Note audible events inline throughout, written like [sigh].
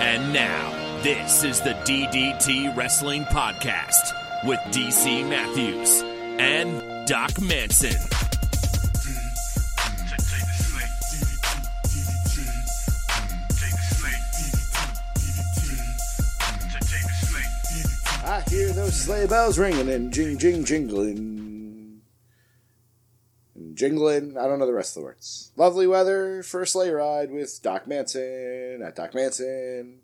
And now, this is the DDT Wrestling Podcast with DC Matthews and Doc Manson. I hear those sleigh bells ringing and jing jing jingling. And jingling, I don't know the rest of the words. Lovely weather for a sleigh ride with Doc Manson at Doc Manson.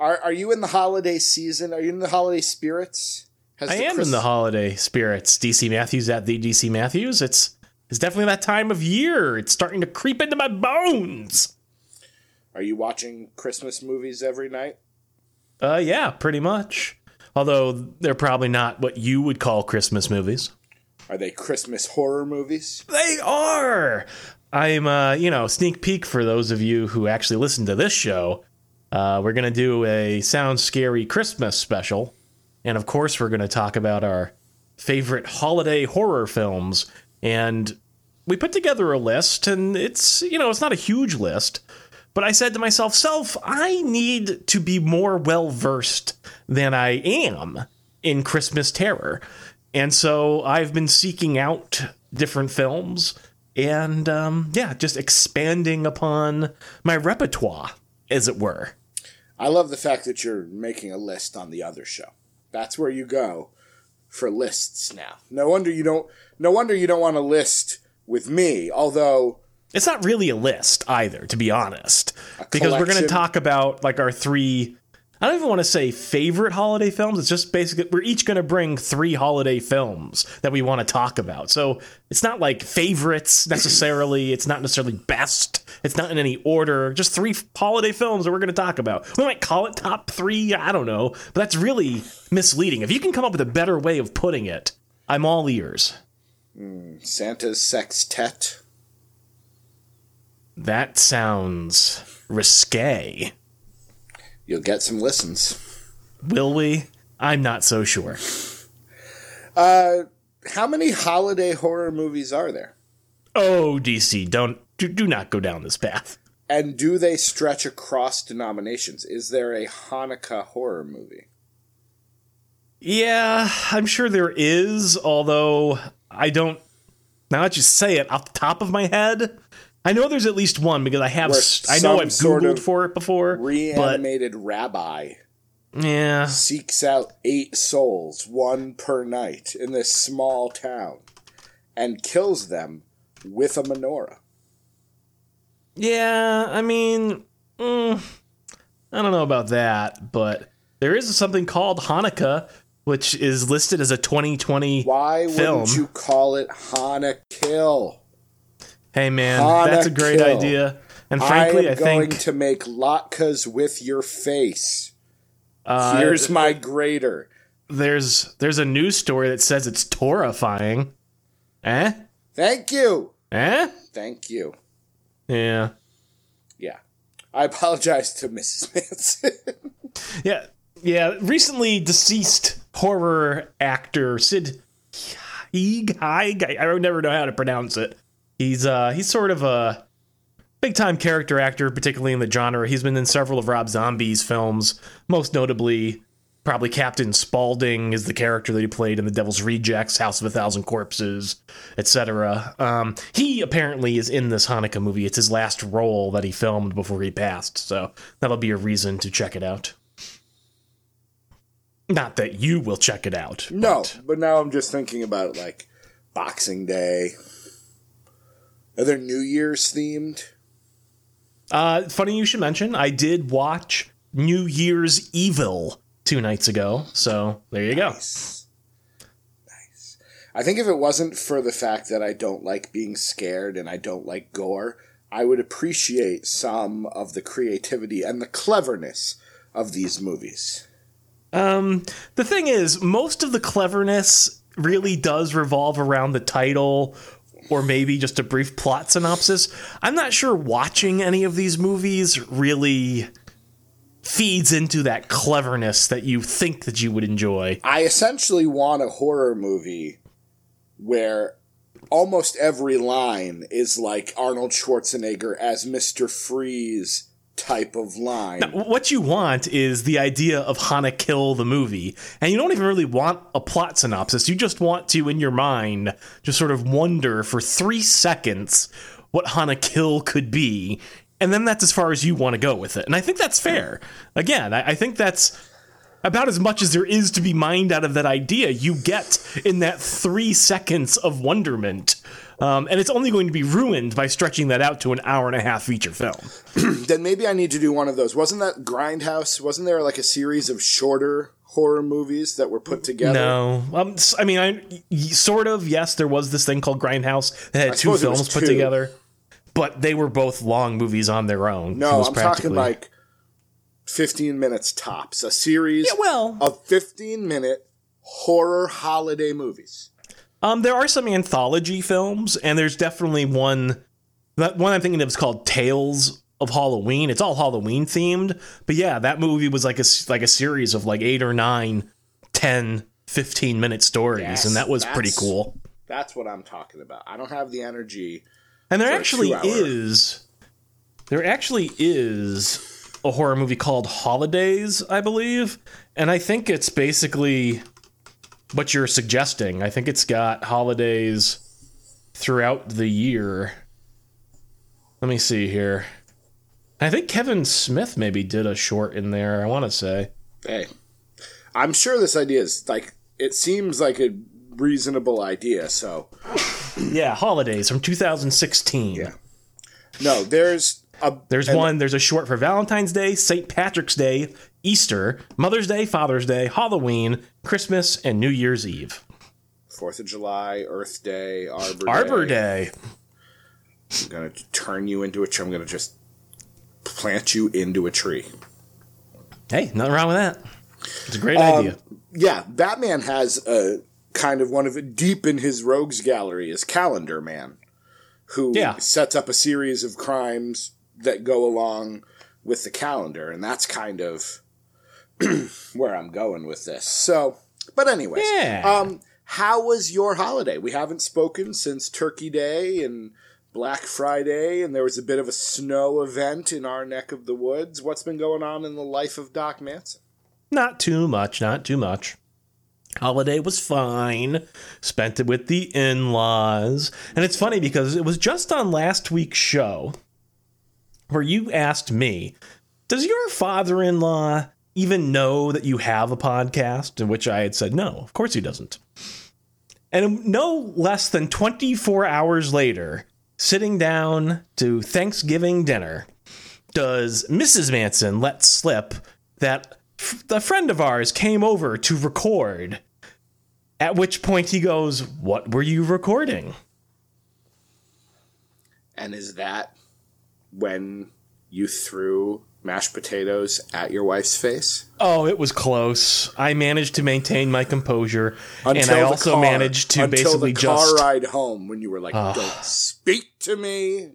Are are you in the holiday season? Are you in the holiday spirits? Has I am Chris- in the holiday spirits. DC Matthews at the DC Matthews. It's it's definitely that time of year. It's starting to creep into my bones. Are you watching Christmas movies every night? Uh, yeah, pretty much. Although they're probably not what you would call Christmas movies. Are they Christmas horror movies? They are. I'm, uh, you know, sneak peek for those of you who actually listen to this show. Uh, we're gonna do a Sound Scary Christmas special, and of course, we're gonna talk about our favorite holiday horror films. And we put together a list, and it's, you know, it's not a huge list. But I said to myself, self, I need to be more well versed than I am in Christmas terror. And so I've been seeking out different films and, um, yeah, just expanding upon my repertoire, as it were. I love the fact that you're making a list on the other show. That's where you go for lists now. No wonder you don't no wonder you don't want to list with me, although It's not really a list either, to be honest, because we're going to talk about like our three. I don't even want to say favorite holiday films. It's just basically we're each going to bring three holiday films that we want to talk about. So it's not like favorites necessarily. It's not necessarily best. It's not in any order. Just three holiday films that we're going to talk about. We might call it top three. I don't know, but that's really misleading. If you can come up with a better way of putting it, I'm all ears. Hmm, Santa's sextet. That sounds risque. You'll get some listens. Will we? I'm not so sure. Uh how many holiday horror movies are there? Oh, DC, don't do, do not go down this path. And do they stretch across denominations? Is there a Hanukkah horror movie? Yeah, I'm sure there is, although I don't. Now that you say it off the top of my head, I know there's at least one because I have. I know I've sort googled of for it before, but Reanimated rabbi yeah, seeks out eight souls, one per night, in this small town, and kills them with a menorah. yeah. I mean, mm, I don't know about that, but there is something called Hanukkah, which is listed as a 2020 Why film. wouldn't you call it Hana Kill? Hey man, Hana that's a great kill. idea. And frankly, I think. I, am going to make latkes with your face. uh, Here's my grater. there's there's a news story that says it's horrifying. Eh? Thank you. Eh? Thank you. Yeah. Yeah. I apologize to Mrs. [laughs] Manson. Yeah. Yeah. Recently deceased horror actor Sid. Haig. I, I never know how to pronounce it. He's uh he's sort of a big time character actor, particularly in the genre. He's been in several of Rob Zombie's films, most notably probably Captain Spaulding is the character that he played in The Devil's Rejects, House of a Thousand Corpses, etc. Um, he apparently is in this Hanukkah movie. It's his last role that he filmed before he passed, so that'll be a reason to check it out. Not that you will check it out. no, but- but now I'm just thinking about it like Boxing Day. Are there New Year's themed? Uh, funny you should mention. I did watch New Year's Evil two nights ago, so there you go. Nice. Nice. I think if it wasn't for the fact that I don't like being scared and I don't like gore, I would appreciate some of the creativity and the cleverness of these movies. Um, the thing is, most of the cleverness really does revolve around the title or maybe just a brief plot synopsis. I'm not sure watching any of these movies really feeds into that cleverness that you think that you would enjoy. I essentially want a horror movie where almost every line is like Arnold Schwarzenegger as Mr. Freeze type of line. What you want is the idea of Hana kill the movie, and you don't even really want a plot synopsis. You just want to, in your mind, just sort of wonder for three seconds what Hana kill could be, and then that's as far as you want to go with it. And I think that's fair. Again, I, I think that's about as much as there is to be mined out of that idea you get in that three seconds of wonderment. Um, and it's only going to be ruined by stretching that out to an hour and a half feature film. [clears throat] then maybe I need to do one of those. Wasn't that Grindhouse? Wasn't there like a series of shorter horror movies that were put together? No, um, s- I mean, I y- sort of. Yes, there was this thing called Grindhouse that had I two suppose it was films put two. together, but they were both long movies on their own. No, was I'm talking like 15 minutes tops. A series Yeah, well, of 15 minute horror holiday movies. Um, there are some anthology films, and there's definitely one. That one I'm thinking of is called Tales of Halloween. It's all Halloween themed, but yeah, that movie was like a like a series of like eight or nine, 10, 15 minute stories, Yes, and that was pretty cool. That's what I'm talking about. I don't have the energy. And there actually is, there actually is a horror movie called Holidays, I believe, and I think it's basically what you're suggesting. I think it's got holidays throughout the year. Let me see here. I think Kevin Smith maybe did a short in there. I want to say. Hey, I'm sure this idea is like, it seems like a reasonable idea. So, Yeah, Holidays from 2016. Yeah. no, there's There's and- one. There's a short for Valentine's Day, St. Patrick's Day, Easter, Mother's Day, Father's Day, Halloween, Christmas, and New Year's Eve. Fourth of July, Earth Day, Arbor Day. Arbor Day. I'm gonna turn you into a tree. I'm gonna just plant you into a tree. Hey, nothing wrong with that. It's a great Um, idea. Yeah, Batman has a kind of one of it deep in his rogues gallery is Calendar Man, who Yeah. sets up a series of crimes that go along with the calendar, and that's kind of [clears throat] where I'm going with this. So, but anyways, Yeah. um, how was your holiday? We haven't spoken since Turkey Day and Black Friday, and there was a bit of a snow event in our neck of the woods. What's been going on in the life of Doc Manson? Not too much, not too much. Holiday was fine. Spent it with the in laws. And it's funny because it was just on last week's show where you asked me, Does your father in law even know that you have a podcast? In which I had said, No, of course he doesn't. And no less than 24 hours later, sitting down to Thanksgiving dinner, does Mrs. Manson let slip that f- a friend of ours came over to record. At which point he goes, What were you recording? And is that when you threw mashed potatoes at your wife's face? Oh, it was close. I managed to maintain my composure. and Until I also car- managed to basically the car just. ride home when you were like, "Don't speak to me."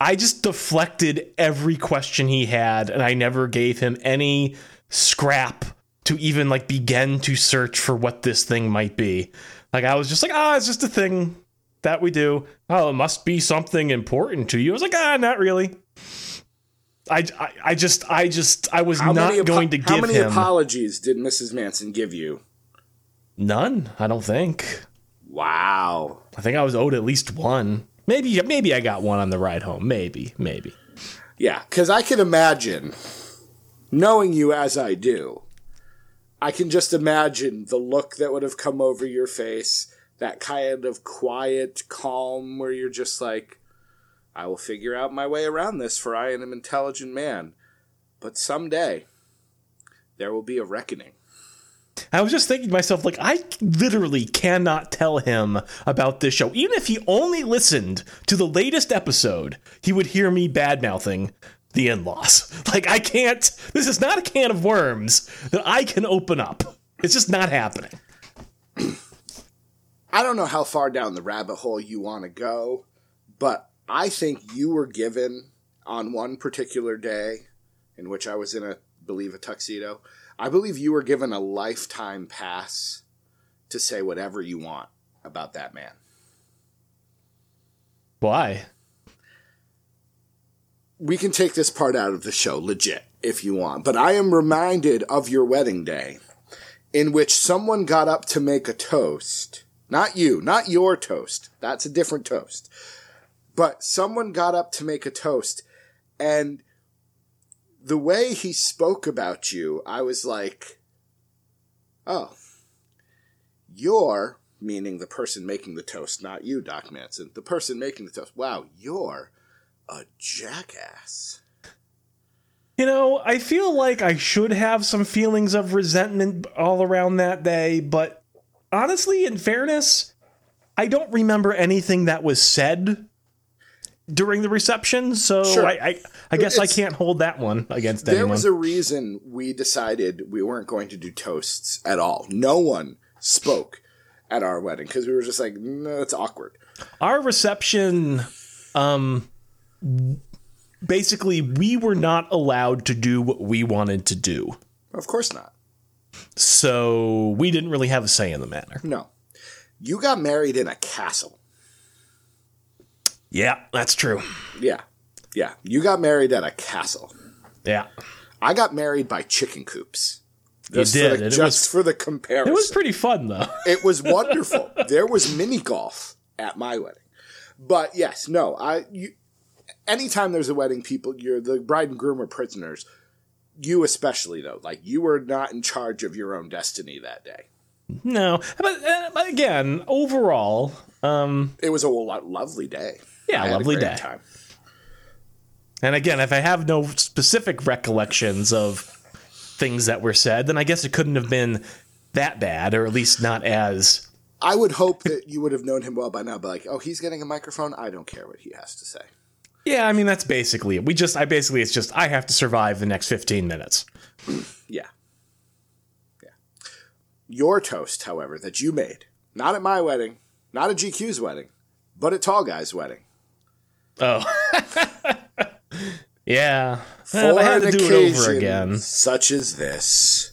I just deflected every question he had, and I never gave him any scrap to even like begin to search for what this thing might be. Like I was just like, ah, it's just a thing that we do. Oh, it must be something important to you. I was like, ah, not really. I, I, I just, I just, I was How not apo- going to give him. How many him apologies did Mrs. Manson give you? none. I don't think. Wow. I think I was owed at least one. Maybe, maybe I got one on the ride home. Maybe, maybe. Yeah, because I can imagine, knowing you as I do, I can just imagine the look that would have come over your face, that kind of quiet calm where you're just like, I will figure out my way around this, for I am an intelligent man. But someday, there will be a reckoning. I was just thinking to myself, like, I literally cannot tell him about this show. Even if he only listened to the latest episode, he would hear me bad mouthing the in laws. [laughs] Like, I can't, this is not a can of worms that I can open up. It's just not happening. [clears throat] I don't know how far down the rabbit hole you want to go, but I think you were given on one particular day in which I was in a believe a tuxedo. I believe you were given a lifetime pass to say whatever you want about that man. Why? we can take this part out of the show legit if you want, but I am reminded of your wedding day in which someone got up to make a toast. Not you, not your toast. That's a different toast. But someone got up to make a toast and the way he spoke about you, I was like, oh, you're, meaning the person making the toast, not you, Doc Manson, the person making the toast. Wow, you're a jackass. You know, I feel like I should have some feelings of resentment all around that day, but honestly, in fairness, I don't remember anything that was said during the reception, so Sure. I, I, I guess I can't hold that one against There anyone. was a reason we decided we weren't going to do toasts at all. No one spoke at our wedding because we were just like, no, it's awkward. Our reception, um, basically, we were not allowed to do what we wanted to do, Of course not. So we didn't really have a say in the matter. No. You got married in a castle. Yeah, that's true. Yeah. Yeah. You got married at a castle. Yeah, I got married by chicken coops. You Just did, For the, just was- for the comparison. it was pretty fun though. [laughs] It was wonderful. there was mini golf at my wedding. But yes, no, I you anytime there's a wedding, people you're the bride and groom are prisoners. You especially though, like you were not in charge of your own destiny that day. No, but, uh, but again, overall, um, It was a lovely day. Yeah, I had a lovely day. Time. and again, if I have no specific recollections of things that were said, then I guess it couldn't have been that bad, or at least not as. I would hope that you would have known him well by now. But like, oh, he's getting a microphone. I don't care what he has to say. Yeah, I mean that's basically it. We just, I basically, it's just I have to survive the next fifteen minutes. Yeah. Yeah. Your toast, however, that you made, not at my wedding, not at GQ's wedding, but at Tall Guy's wedding. Oh, [laughs] yeah. For Well, I had to do it over again. Such as this.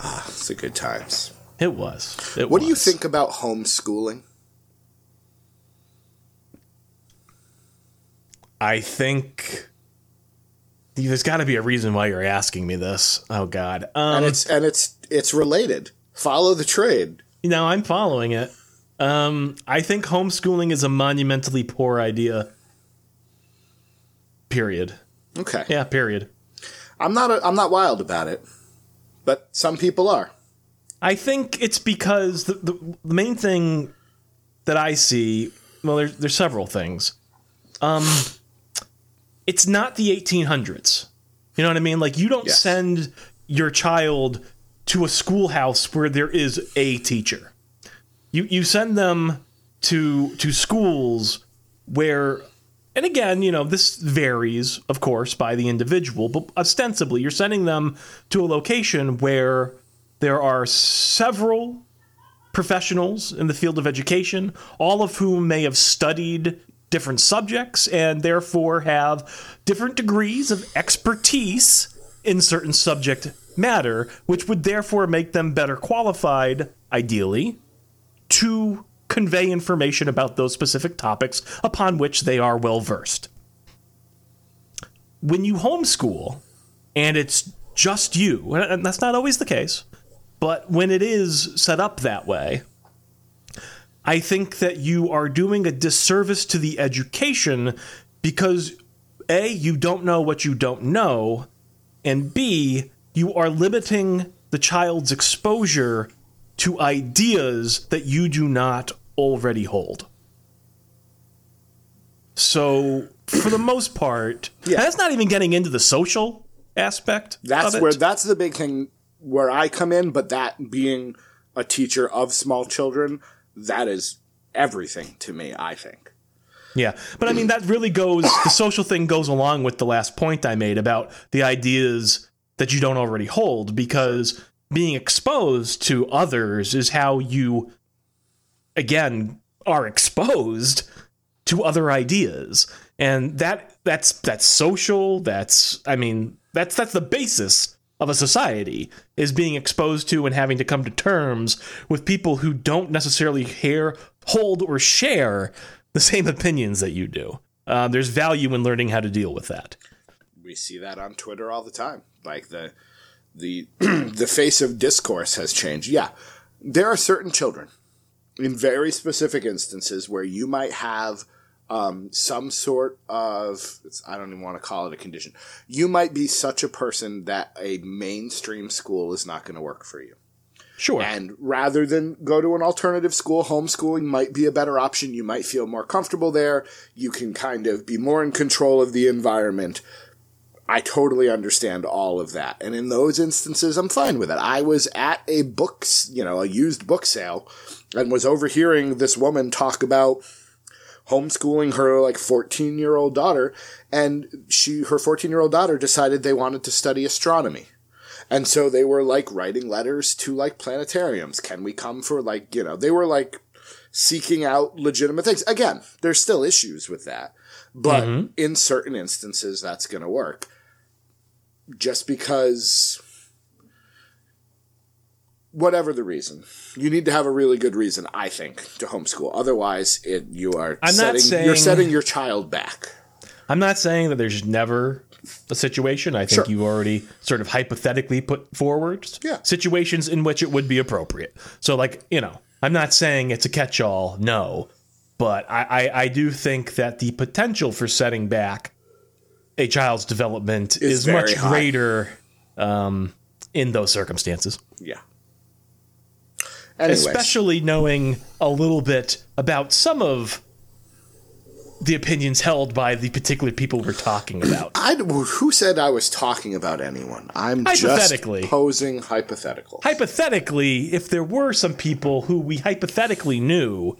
Ah, it's a good times. It was. It What do you think about homeschooling? I think there's got to be a reason why you're asking me this. Oh God. Um, And it's and it's it's related. Follow the trade. You know, I'm following it. Um, I think homeschooling is a monumentally poor idea. Period. Okay. Yeah, period. I'm not a, I'm not wild about it, but some people are. I think it's because the, the, the main thing that I see, well, there's, there's several things. Um, it's not the 1800s. You know what I mean? Like, you don't Yes. send your child to a schoolhouse where there is a teacher. You you send them to to schools where and again, you know, this varies, of course, by the individual, but ostensibly you're sending them to a location where there are several professionals in the field of education, all of whom may have studied different subjects and therefore have different degrees of expertise in certain subject matter, which would therefore make them better qualified, ideally, to convey information about those specific topics upon which they are well versed. When you homeschool and it's just you, and that's not always the case, but when it is set up that way, I think that you are doing a disservice to the education because A, you don't know what you don't know, and B, you are limiting the child's exposure to ideas that you do not already hold. So, for the most part, Yeah. that's not even getting into the social aspect. That's of it. where that's the big thing where I come in, but that being a teacher of small children, that is everything to me, I think. Yeah, but I mean that really goes. The social thing goes along with the last point I made about the ideas that you don't already hold, because being exposed to others is how you, again, are exposed to other ideas, and that that's that's social. That's I mean that's that's the basis of a society is being exposed to and having to come to terms with people who don't necessarily hear, hold, or share the same opinions that you do. uh, there's value in learning how to deal with that. We see that on Twitter all the time. Like the the [clears throat] the face of discourse has changed. Yeah, there are certain children in very specific instances where you might have um, some sort of I don't even want to call it a condition. You might be such a person that a mainstream school is not going to work for you. Sure. And rather than go to an alternative school, homeschooling might be a better option. You might feel more comfortable there. You can kind of be more in control of the environment. I totally understand all of that. And in those instances, I'm fine with it. I was at a books, you know, a used book sale and was overhearing this woman talk about homeschooling her like 14 year old daughter. And she, her 14 year old daughter decided they wanted to study astronomy. And so they were like writing letters to like planetariums. Can we come for like, you know, they were like seeking out legitimate things. Again, there's still issues with that. But mm-hmm. in certain instances, that's going to work. Just because, whatever the reason, you need to have a really good reason, I think, to homeschool. Otherwise, it you are I'm setting, saying, you're setting your child back. I'm not saying that there's never a situation. I think sure. you already sort of hypothetically put forward yeah. situations in which it would be appropriate. So, like, you know, I'm not saying it's a catch all, no, but I, I, I, do think that the potential for setting back a child's development is, is much high. greater um, in those circumstances. Yeah. Anyways. Especially knowing a little bit about some of the opinions held by the particular people we're talking about. I, who said I was talking about anyone? I'm hypothetically just posing hypotheticals. Hypothetically, if there were some people who we hypothetically knew,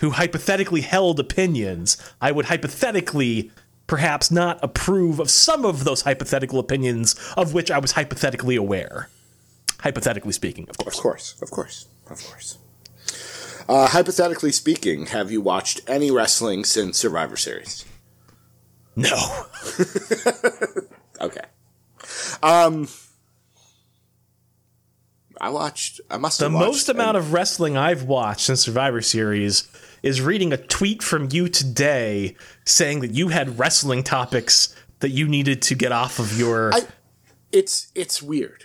who hypothetically held opinions, I would hypothetically perhaps not approve of some of those hypothetical opinions of which I was hypothetically aware. Hypothetically speaking, of course. Of course, of course, of course. Uh, hypothetically speaking, have you watched any wrestling since Survivor Series? No. [laughs] okay. Um, I watched. I must. The most amount of wrestling I've watched since Survivor Series is reading a tweet from you today saying that you had wrestling topics that you needed to get off of your. I, it's it's weird.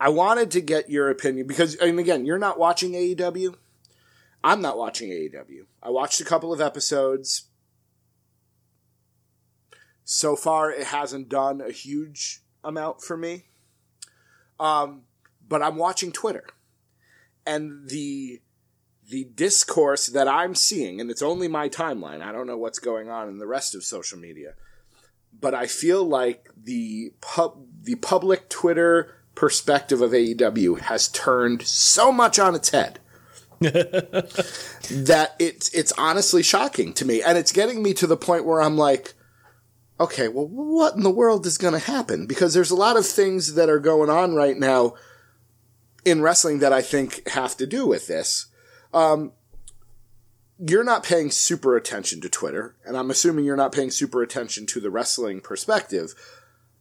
I wanted to get your opinion because, and again, you're not watching AEW. I'm not watching AEW. I watched a couple of episodes. So far, it hasn't done a huge amount for me. Um, but I'm watching Twitter, and the the discourse that I'm seeing, and it's only my timeline. I don't know what's going on in the rest of social media, but I feel like the pub the public Twitter perspective of AEW has turned so much on its head [laughs] that it's it's honestly shocking to me, and it's getting me to the point where I'm like, okay, well, what in the world is going to happen? Because there's a lot of things that are going on right now in wrestling that I think have to do with this. Um, you're not paying super attention to Twitter, and I'm assuming you're not paying super attention to the wrestling perspective.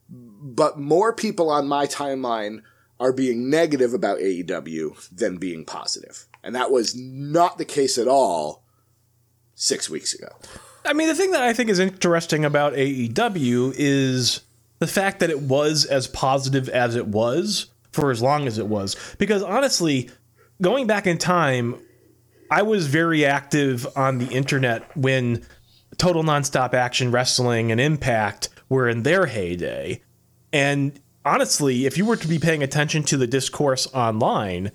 But more people on my timeline are being negative about AEW than being positive. And that was not the case at all six weeks ago. I mean, the thing that I think is interesting about AEW is the fact that it was as positive as it was for as long as it was. Because honestly, going back in time, I was very active on the internet when Total Nonstop Action Wrestling and Impact were in their heyday. And honestly, if you were to be paying attention to the discourse online,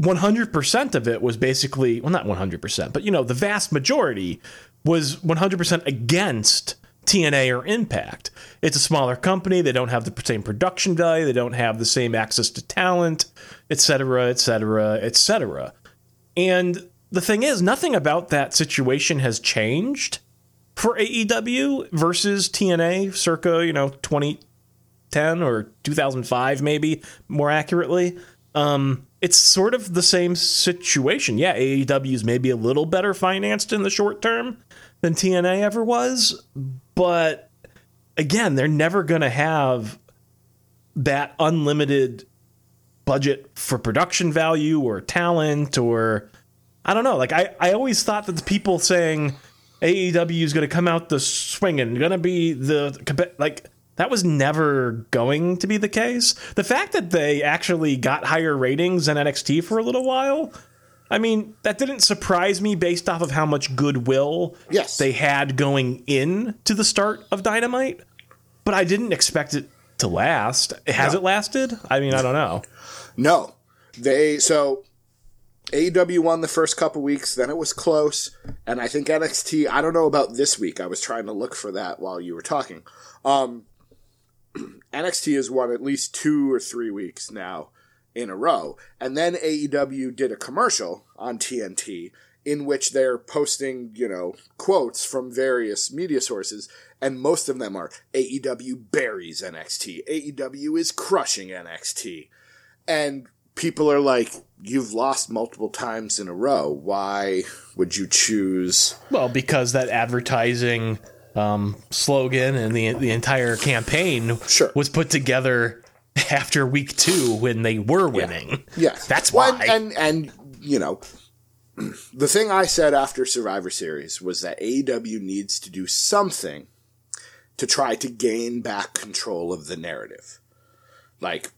100% of it was basically, well, not 100%, but you know, the vast majority was 100% against TNA or Impact. It's a smaller company. They don't have the same production value. They don't have the same access to talent, et cetera, et cetera, et cetera. And the thing is, nothing about that situation has changed for AEW versus TNA circa, you know, 2010 or 2005, maybe more accurately. Um, it's sort of the same situation. Yeah, AEW is maybe a little better financed in the short term than TNA ever was, but again, they're never going to have that unlimited budget for production value or talent or I don't know. Like I, I always thought that the people saying AEW is going to come out the swinging, going to be the like that was never going to be the case. The fact that they actually got higher ratings than NXT for a little while, I mean, that didn't surprise me based off of how much goodwill Yes. they had going in to the start of Dynamite. But I didn't expect it to last. Has No. it lasted? I mean, I don't know. No, they so AEW won the first couple weeks. Then it was close, and I think NXT. I don't know about this week. I was trying to look for that while you were talking. Um, [clears throat] NXT has won at least two or three weeks now in a row, and then AEW did a commercial on TNT in which they're posting, you know, quotes from various media sources, and most of them are AEW buries NXT, AEW is crushing NXT and people are like, "You've lost multiple times in a row. Why would you choose?" Well, because that advertising um, slogan and the the entire campaign Sure. was put together after week two when they were winning. Yes, That's Well, why. And, and you know, [clears throat] the thing I said after Survivor Series was that AEW needs to do something to try to gain back control of the narrative, like.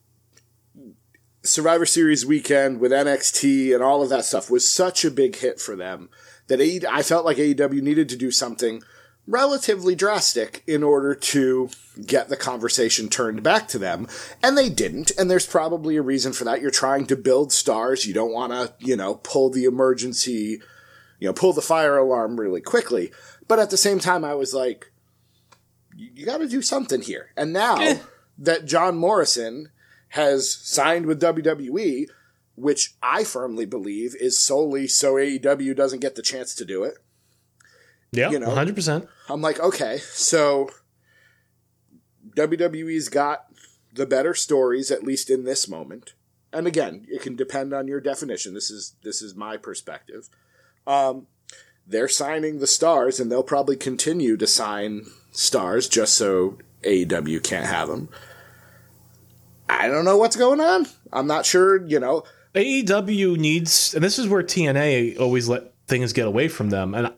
Survivor Series weekend with NXT and all of that stuff was such a big hit for them that AE I felt like AEW needed to do something relatively drastic in order to get the conversation turned back to them. And they didn't. And there's probably a reason for that. You're trying to build stars. You don't want to, you know, pull the emergency, you know, pull the fire alarm really quickly. But at the same time, I was like, you, you got to do something here. And now eh. that John Morrison has signed with WWE, which I firmly believe is solely so AEW doesn't get the chance to do it. Yeah, You know. 100%. I'm like, okay, so WWE's got the better stories, at least in this moment. And again, it can depend on your definition. This is this is my perspective. Um, they're signing the stars, and they'll probably continue to sign stars just so AEW can't have them. I don't know what's going on. I'm not sure. You know, AEW needs, and this is where TNA always let things get away from them. And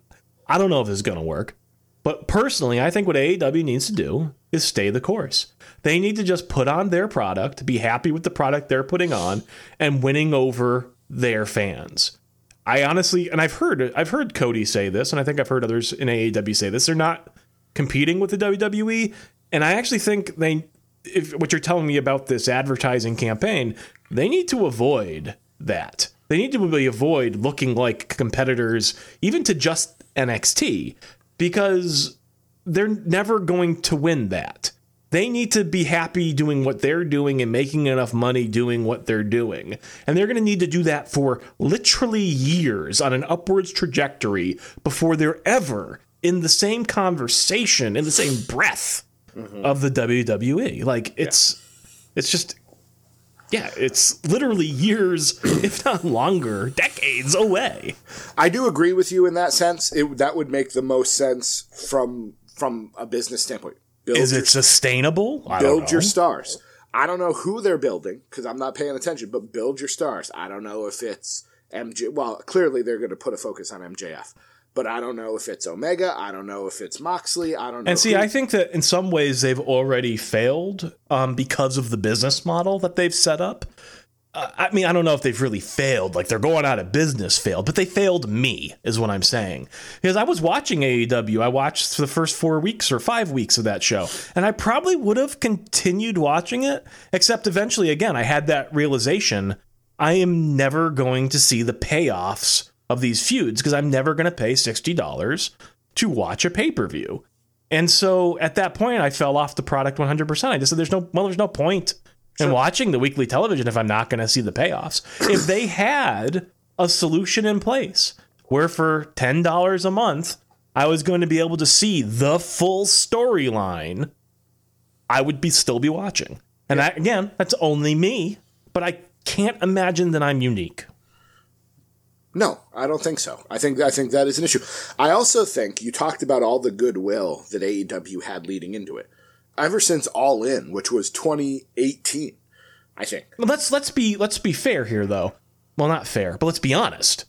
I don't know if this is going to work, but personally, I think what AEW needs to do is stay the course. They need to just put on their product, be happy with the product they're putting on, and winning over their fans. I honestly, and I've heard, I've heard Cody say this, and I think I've heard others in AEW say this. They're not competing with the WWE, and I actually think they, if what you're telling me about this advertising campaign, they need to avoid that. They need to really avoid looking like competitors, even to just NXT, because they're never going to win that. They need to be happy doing what they're doing and making enough money doing what they're doing. And they're going to need to do that for literally years on an upwards trajectory before they're ever in the same conversation, in the same breath Mm-hmm. of the WWE. Like it's it's just yeah, it's literally years, [coughs] if not longer, decades away. I do agree with you in that sense. It, that would make the most sense from from a business standpoint. Build Is your it sustainable? I build your stars. I don't know who they're building because I'm not paying attention, but build your stars. I don't know if it's MJ. Well, clearly they're going to put a focus on MJF, but I don't know if it's Omega. I don't know if it's Moxley. I don't know. And see, who- I think that in some ways they've already failed um, because of the business model that they've set up. Uh, I mean, I don't know if they've really failed, like they're going out of business failed, but they failed me, is what I'm saying. Because I was watching AEW, I watched the first four weeks or five weeks of that show, and I probably would have continued watching it, except eventually, again, I had that realization I am never going to see the payoffs of these feuds because I'm never going to pay $60 to watch a pay per view. And so at that point, I fell off the product 100%. I just said, there's no, well, there's no point in watching the weekly television if I'm not going to see the payoffs. if they had a solution in place where for $10 a month, I was going to be able to see the full storyline, I would be still be watching. And I, again, that's only me, but I can't imagine that I'm unique. No, I don't think so. I think I think that is an issue. I also think you talked about all the goodwill that AEW had leading into it. Ever since All In, which was 2018, I think. Well, let's let's be let's be fair here though. Well, not fair, but let's be honest.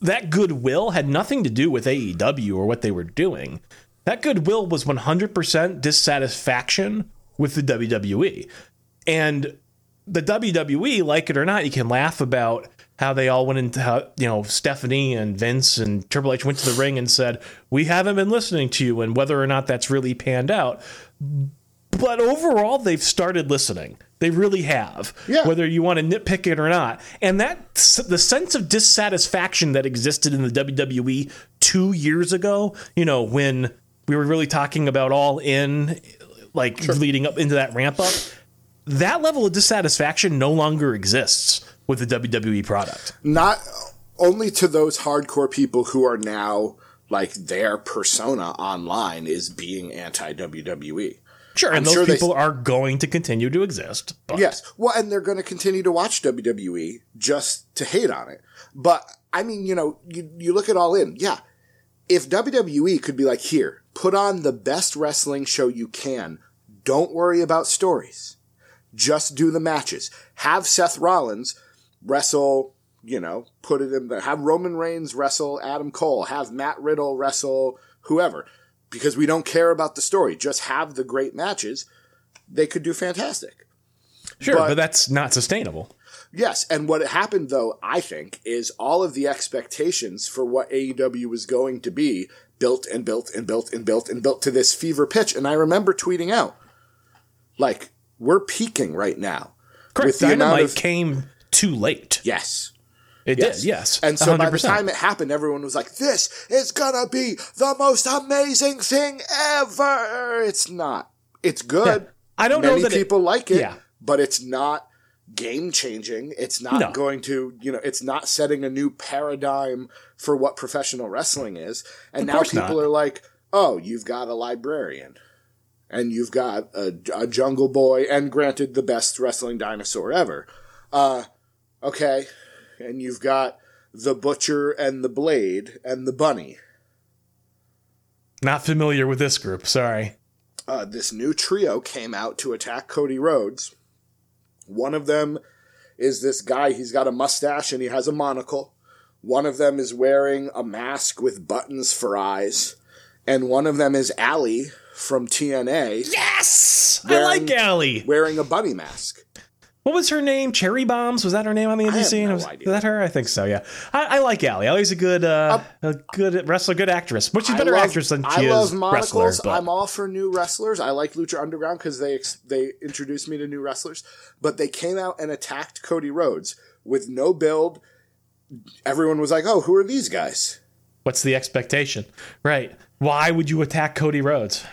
that goodwill had nothing to do with AEW or what they were doing. That goodwill was 100% dissatisfaction with the WWE. And the WWE, like it or not, you can laugh about how they all went into how, you know, Stephanie and Vince and Triple H went to the ring and said, We haven't been listening to you, and whether or not that's really panned out. But overall, they've started listening. They really have. Yeah. Whether you want to nitpick it or not. And that the sense of dissatisfaction that existed in the WWE two years ago, you know, when we were really talking about all in, like leading up into that ramp up, that level of dissatisfaction no longer exists with the WWE product. Not only to those hardcore people who are now like their persona online is being anti WWE. Sure, and I'm those sure they- people are going to continue to exist. But Yes. Well, and they're going to continue to watch WWE just to hate on it. But I mean, you know, you, you look at All In. Yeah. If WWE could be like, here, put on the best wrestling show you can. Don't worry about stories. Just do the matches. Have Seth Rollins wrestle, you know, put it in there. Have Roman Reigns wrestle Adam Cole. Have Matt Riddle wrestle whoever. Because we don't care about the story. Just have the great matches. They could do fantastic. sure, but- but that's not sustainable. Yes, and what happened though, I think, is all of the expectations for what AEW was going to be built and built and built and built and built to this fever pitch. And I remember tweeting out, like, we're peaking right now. Correct. With the amount Dynamite of came too late. yes. It Yes. did, yes. And so by the time it happened, everyone was like, this is gonna be the most amazing thing ever. It's not. It's good. Yeah. I don't know Many that it- people like it, Yeah. but it's not game changing. It's not No. going to, you know, it's not setting a new paradigm for what professional wrestling is. And now people not. are like, oh, you've got a librarian. And you've got a, a jungle boy, and granted, the best wrestling dinosaur ever. Uh, okay. And you've got the butcher and the blade and the bunny. Not familiar with this group. Sorry. uh, this new trio came out to attack Cody Rhodes. One of them is this guy, he's got a mustache and he has a monocle. One of them is wearing a mask with buttons for eyes. And one of them is Allie from TNA Yes, I like Allie. wearing a bunny mask. What was her name? Cherry Bombs? Was that her name on the indie scene? no was, was that her? I think so. Yeah, I, I like Allie. Allie's a good, uh, a good wrestler, good actress. But she's a better love, actress than I she love is monocles. wrestler. But I'm all for new wrestlers. I like Lucha Underground because they they introduced me to new wrestlers. But they came out and attacked Cody Rhodes with no build. Everyone was like, "Oh, who are these guys?" what's the expectation? Right? Why would you attack Cody Rhodes?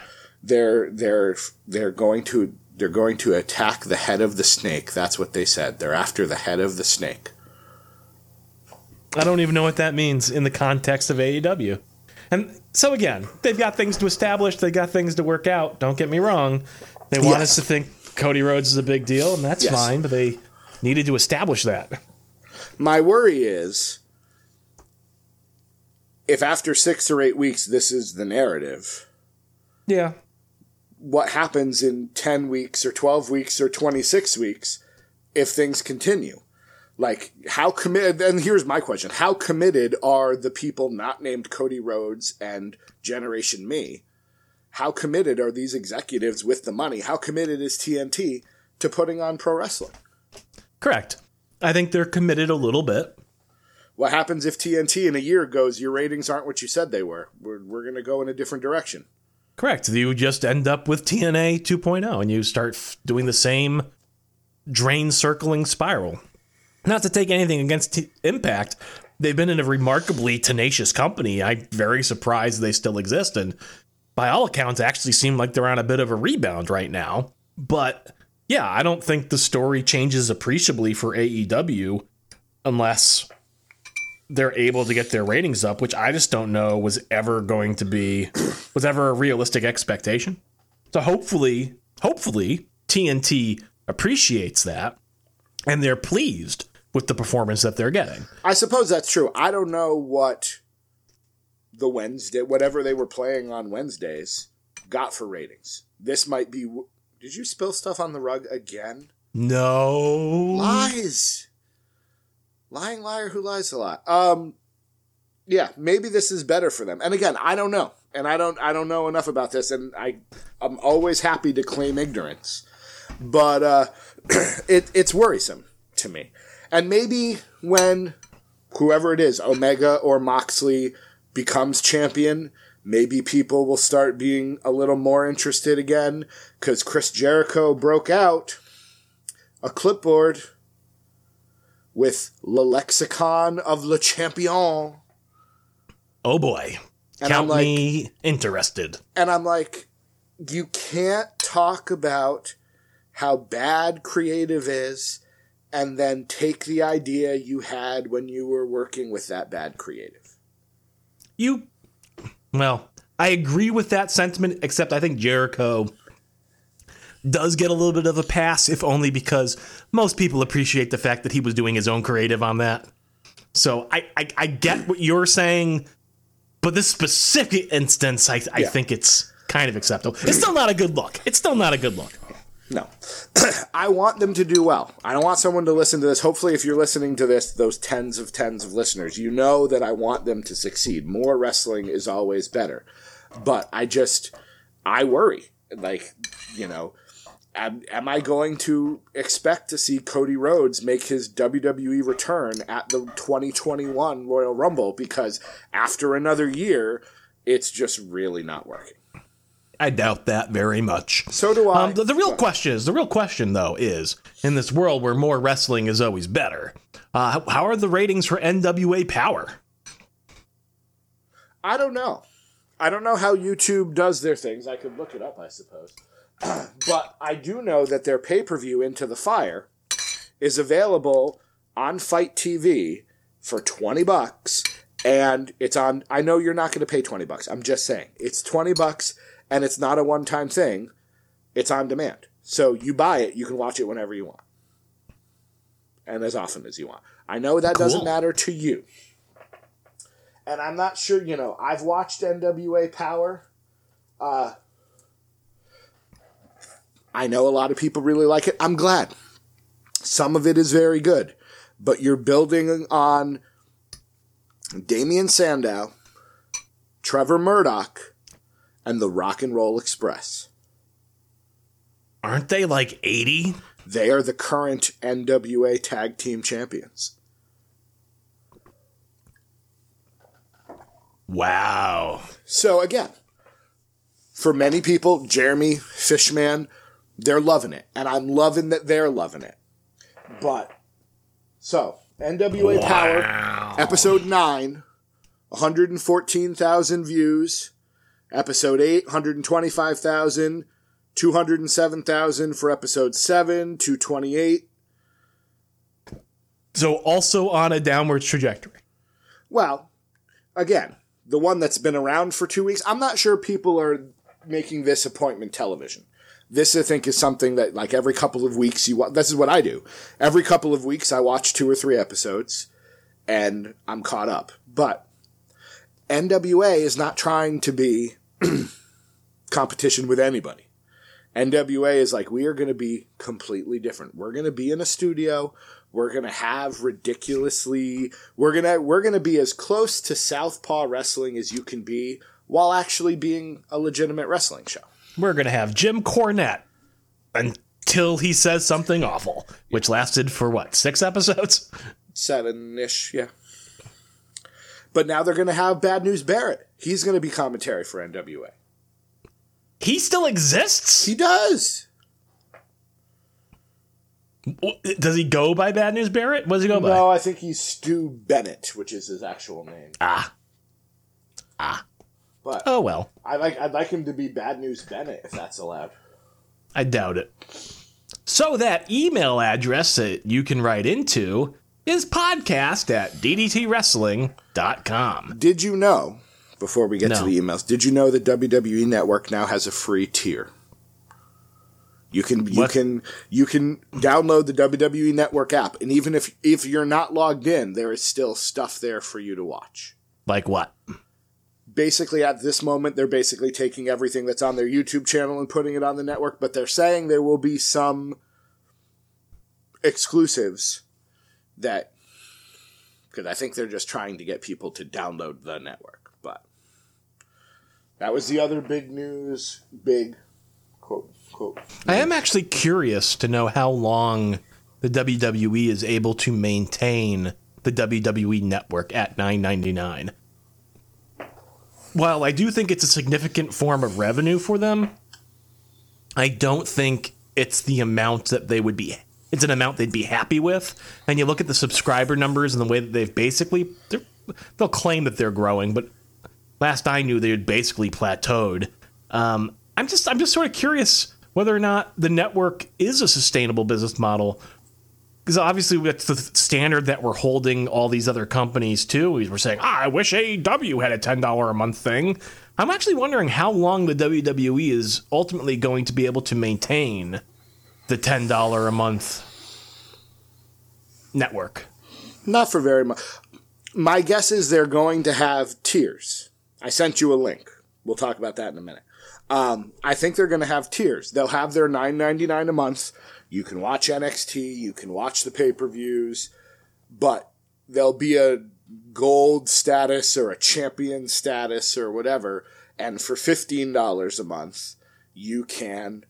They're they're they're going to they're going to attack the head of the snake. That's what they said. They're after the head of the snake. I don't even know what that means in the context of AEW. And so again, they've got things to establish. they've got things to work out. Don't get me wrong. They want Yes. us to think Cody Rhodes is a big deal, and that's Yes. fine. But they needed to establish that. My worry is if after six or eight weeks this is the narrative, Yeah, what happens in 10 weeks or 12 weeks or 26 weeks if things continue? Like, how committed, and here's my question how committed are the people not named Cody Rhodes and Generation Me? How committed are these executives with the money? How committed is TNT to putting on pro wrestling? correct. I think they're committed a little bit. What happens if TNT in a year goes, your ratings aren't what you said they were? We're, we're going to go in a different direction. Correct. You just end up with TNA 2.0 and you start f- doing the same drain circling spiral. Not to take anything against T- Impact, they've been in a remarkably tenacious company. I'm very surprised they still exist and by all accounts actually seem like they're on a bit of a rebound right now. But yeah, I don't think the story changes appreciably for AEW unless they're able to get their ratings up, which I just don't know was ever going to be was ever a realistic expectation. So hopefully, hopefully TNT appreciates that and they're pleased with the performance that they're getting. I suppose that's true. I don't know what the Wednesday, whatever they were playing on Wednesdays, got for ratings. This might be. Did you spill stuff on the rug again? No. Lies. Lying liar who lies a lot. Um, yeah, maybe this is better for them. And again, I don't know, and I don't I don't know enough about this, and I I'm always happy to claim ignorance, but uh, [clears throat] it it's worrisome to me. And maybe when whoever it is, Omega or Moxley, becomes champion, maybe people will start being a little more interested again because Chris Jericho broke out a clipboard with Le Lexicon of Le Champion. Oh boy. And Count I'm like- me interested. And I'm like, you can't talk about how bad creative is and then take the idea you had when you were working with that bad creative. You, well, I agree with that sentiment, except I think Jericho does get a little bit of a pass, if only because most people appreciate the fact that he was doing his own creative on that. So I, I, I get what you're saying, but this specific instance, I, I Yeah. think it's kind of acceptable. It's still not a good look. It's still not a good look. No. [clears throat] I want them to do well. I don't want someone to listen to this. Hopefully, if you're listening to this, those tens of tens of listeners, you know that I want them to succeed. More wrestling is always better. But I just, I worry. Like, you know, am, am I going to expect to see Cody Rhodes make his WWE return at the 2021 Royal Rumble? Because after another year, it's just really not working. I doubt that very much. So do I. Um, the, the real question is the real question though is in this world where more wrestling is always better. Uh, how, how are the ratings for NWA Power? I don't know. I don't know how YouTube does their things. I could look it up, I suppose. [clears throat] but I do know that their pay per view Into the Fire is available on FITE TV for 20 bucks. And it's on, I know you're not going to pay 20 bucks. I'm just saying. It's 20 bucks and it's not a one time thing, it's on demand. So you buy it, you can watch it whenever you want and as often as you want. I know that doesn't matter to you and I'm not sure. You know, I've watched NWA Power. Uh, I know a lot of people really like it. I'm glad. Some of it is very good, but you're building on Damien Sandow, Trevor Murdoch, and the Rock and Roll Express. Aren't they like 80? They are the current NWA Tag Team Champions. Wow. So again, for many people, Jeremy Fishman, they're loving it, and I'm loving that they're loving it. But so NWA Power, episode nine, 114,000 views. Episode eight, 125,000. 207,000 for episode 7, 228. So also on a downward trajectory. Well, again, the one that's been around for two weeks, I'm not sure people are making this appointment television. This, I think, is something that, like, every couple of weeks, you this is what I do. Every couple of weeks, I watch two or three episodes, and I'm caught up. But NWA is not trying to be [clears throat] competition with anybody. NWA is like, we are going to be completely different. We're going to be in a studio. We're going to have ridiculously, we're going to, we're going to be as close to Southpaw wrestling as you can be while actually being a legitimate wrestling show. We're going to have Jim Cornette until he says something awful, which lasted for what, six episodes? Seven ish, yeah. But now they're going to have Bad News Barrett. He's going to be commentary for NWA. He still exists? He does. Does he go by Bad News Barrett? What does he go by? No, I think he's Stu Bennett, which is his actual name. Ah. Ah. But Oh well. I like I'd like him to be Bad News Bennett if that's allowed. I doubt it. So that email address that you can write into is podcast at ddtwrestling.com. Did you know, before we get to the emails, did you know that WWE Network now has a free tier? You can you What? can you can download the WWE Network app, and even if if you're not logged in, there is still stuff there for you to watch. Like what? Basically, at this moment, they're basically taking everything that's on their YouTube channel and putting it on the network, but they're saying there will be some exclusives that because I think they're just trying to get people to download the network. But that was the other big news. Big quote quote. I am actually curious to know how long the WWE is able to maintain the WWE network at 9.99. While I do think it's a significant form of revenue for them, I don't think it's the amount that they would be it's an amount they'd be happy with. And you look at the subscriber numbers and the way that they've basically they'll claim that they're growing, but last I knew they had basically plateaued. Um, I'm just I'm just sort of curious whether or not the network is a sustainable business model. Because obviously that's the standard that we're holding all these other companies to. We're saying, ah, I wish AEW had a ten dollar a month thing. I'm actually wondering how long the WWE is ultimately going to be able to maintain the ten dollar a month network. Not for very much. My guess is they're going to have tiers. I sent you a link. We'll talk about that in a minute. Um, I think they're going to have tiers. They'll have their nine ninety nine a month. You can watch NXT. You can watch the pay per views, but there'll be a gold status or a champion status or whatever. And for fifteen dollars a month, you can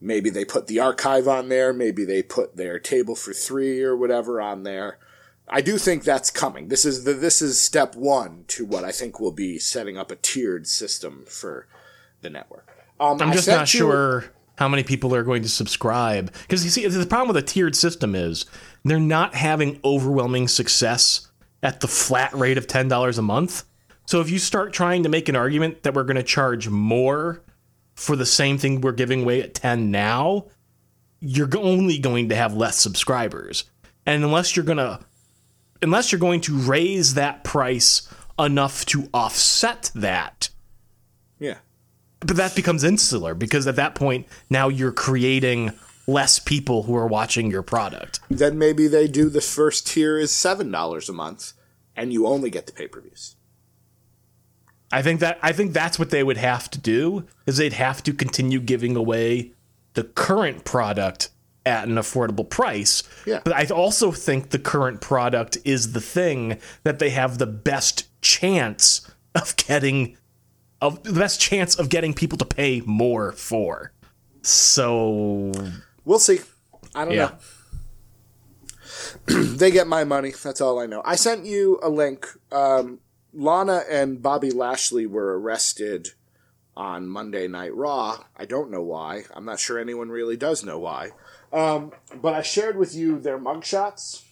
maybe they put the archive on there. Maybe they put their table for three or whatever on there. I do think that's coming. This is the this is step one to what I think will be setting up a tiered system for the network. Um, I'm just not you, sure how many people are going to subscribe because you see the problem with a tiered system is they're not having overwhelming success at the flat rate of ten dollars a month. So if you start trying to make an argument that we're going to charge more for the same thing we're giving away at ten now, you're only going to have less subscribers. And unless you're going to unless you're going to raise that price enough to offset that. Yeah. But that becomes insular because at that point now you're creating less people who are watching your product. Then maybe they do the first tier is $7 a month and you only get the pay-per-views. I think that I think that's what they would have to do is they'd have to continue giving away the current product at an affordable price. Yeah. But I also think the current product is the thing that they have the best chance of getting of the best chance of getting people to pay more for. So we'll see. I don't yeah. know. [clears throat] they get my money. That's all I know. I sent you a link. Um, Lana and Bobby Lashley were arrested on Monday Night Raw. I don't know why. I'm not sure anyone really does know why. Um, but I shared with you their mugshots.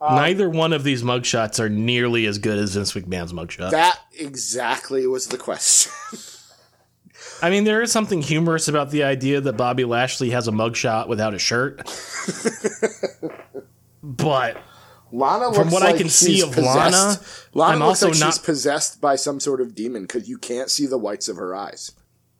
Um, Neither one of these mugshots are nearly as good as Vince McMahon's mugshot. That exactly was the question. [laughs] I mean, there is something humorous about the idea that Bobby Lashley has a mugshot without a shirt. [laughs] but Lana from what like I can see of possessed. Lana, Lana I'm also like not she's possessed by some sort of demon because you can't see the whites of her eyes.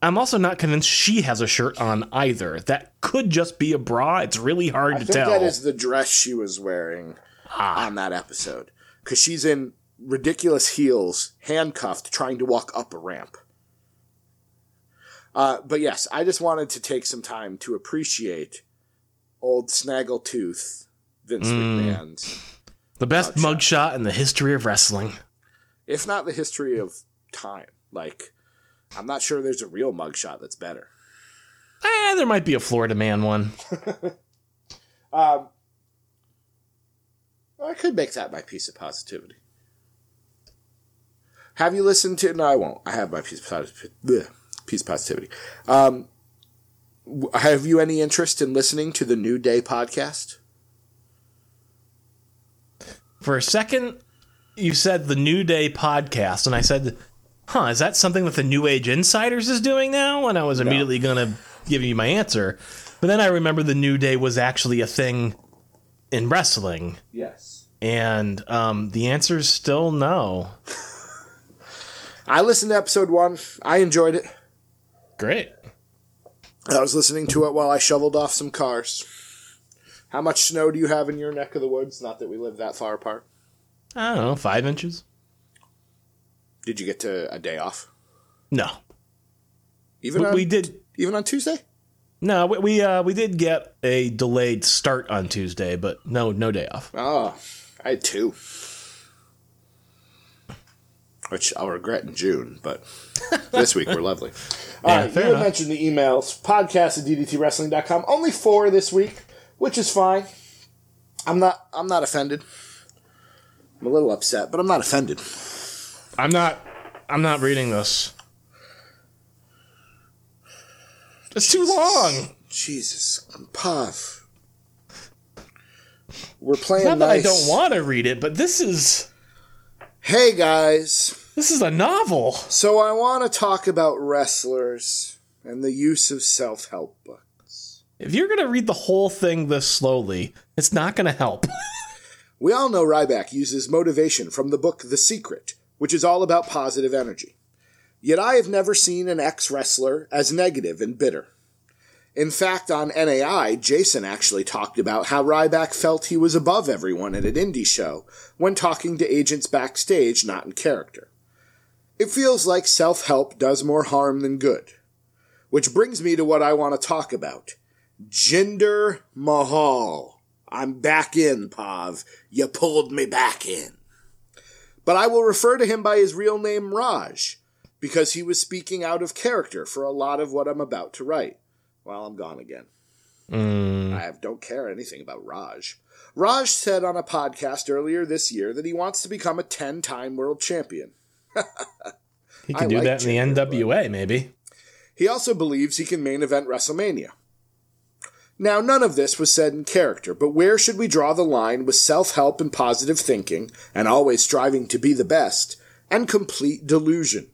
I'm also not convinced she has a shirt on either. That could just be a bra. It's really hard I to tell. That is the dress she was wearing. On that episode because she's in ridiculous heels, handcuffed, trying to walk up a ramp. Uh, but yes, I just wanted to take some time to appreciate old Snaggletooth Vince mm. McMahon's the best mugshot mug in the history of wrestling, if not the history of time. Like I'm not sure there's a real mugshot that's better. Eh, there might be a Florida man one. [laughs] um, I could make that my piece of positivity. Have you listened to? No, I won't. I have my piece of positivity. Piece of positivity. Um, have you any interest in listening to the New Day podcast? For a second, you said the New Day podcast, and I said huh, is that something that the New Age Insiders is doing now? And I was immediately no. going to give you my answer. But then I remember the New Day was actually a thing in wrestling. Yes. And um, the answer is still no. I listened to episode one. I enjoyed it. Great. I was listening to it while I shoveled off some cars. How much snow do you have in your neck of the woods? Not that we live that far apart. I don't know, five inches. Did you get to a day off? No. Even we, on, we did even on Tuesday. No, we uh, we did get a delayed start on Tuesday, but no no day off. Oh, I had two. Which I'll regret in June, but [laughs] this week we're lovely. All Yeah, right, fair you had enough. mentioned the emails. Podcast at DDTWrestling.com. Only four this week, which is fine. I'm not I'm not offended. I'm a little upset, but I'm not offended. I'm not. I'm not reading this. It's too long. Jesus. Puff. We're playing Not that nice. I don't want to read it, but this is Hey guys. this is a novel. So I want to talk about wrestlers and the use of self-help books. If you're gonna read the whole thing this slowly, it's not gonna help. [laughs] We all know Ryback uses motivation from the book The Secret, which is all about positive energy. Yet I have never seen an ex wrestler as negative and bitter. In fact, on NAI, Jason actually talked about how Ryback felt he was above everyone at an indie show when talking to agents backstage, not in character. It feels like self help does more harm than good. Which brings me to what I want to talk about Jinder Mahal. I'm back in, Pav. You pulled me back in. But I will refer to him by his real name, Raj, because he was speaking out of character for a lot of what I'm about to write. Well, I'm gone again. Mm. I don't care anything about Raj. Raj said on a podcast earlier this year that he wants to become a 10 time world champion. He can [laughs] I do like that in the NWA, maybe. He also believes he can main event WrestleMania. Now, none of this was said in character, but where should we draw the line with self help and positive thinking, and always striving to be the best, and complete delusion?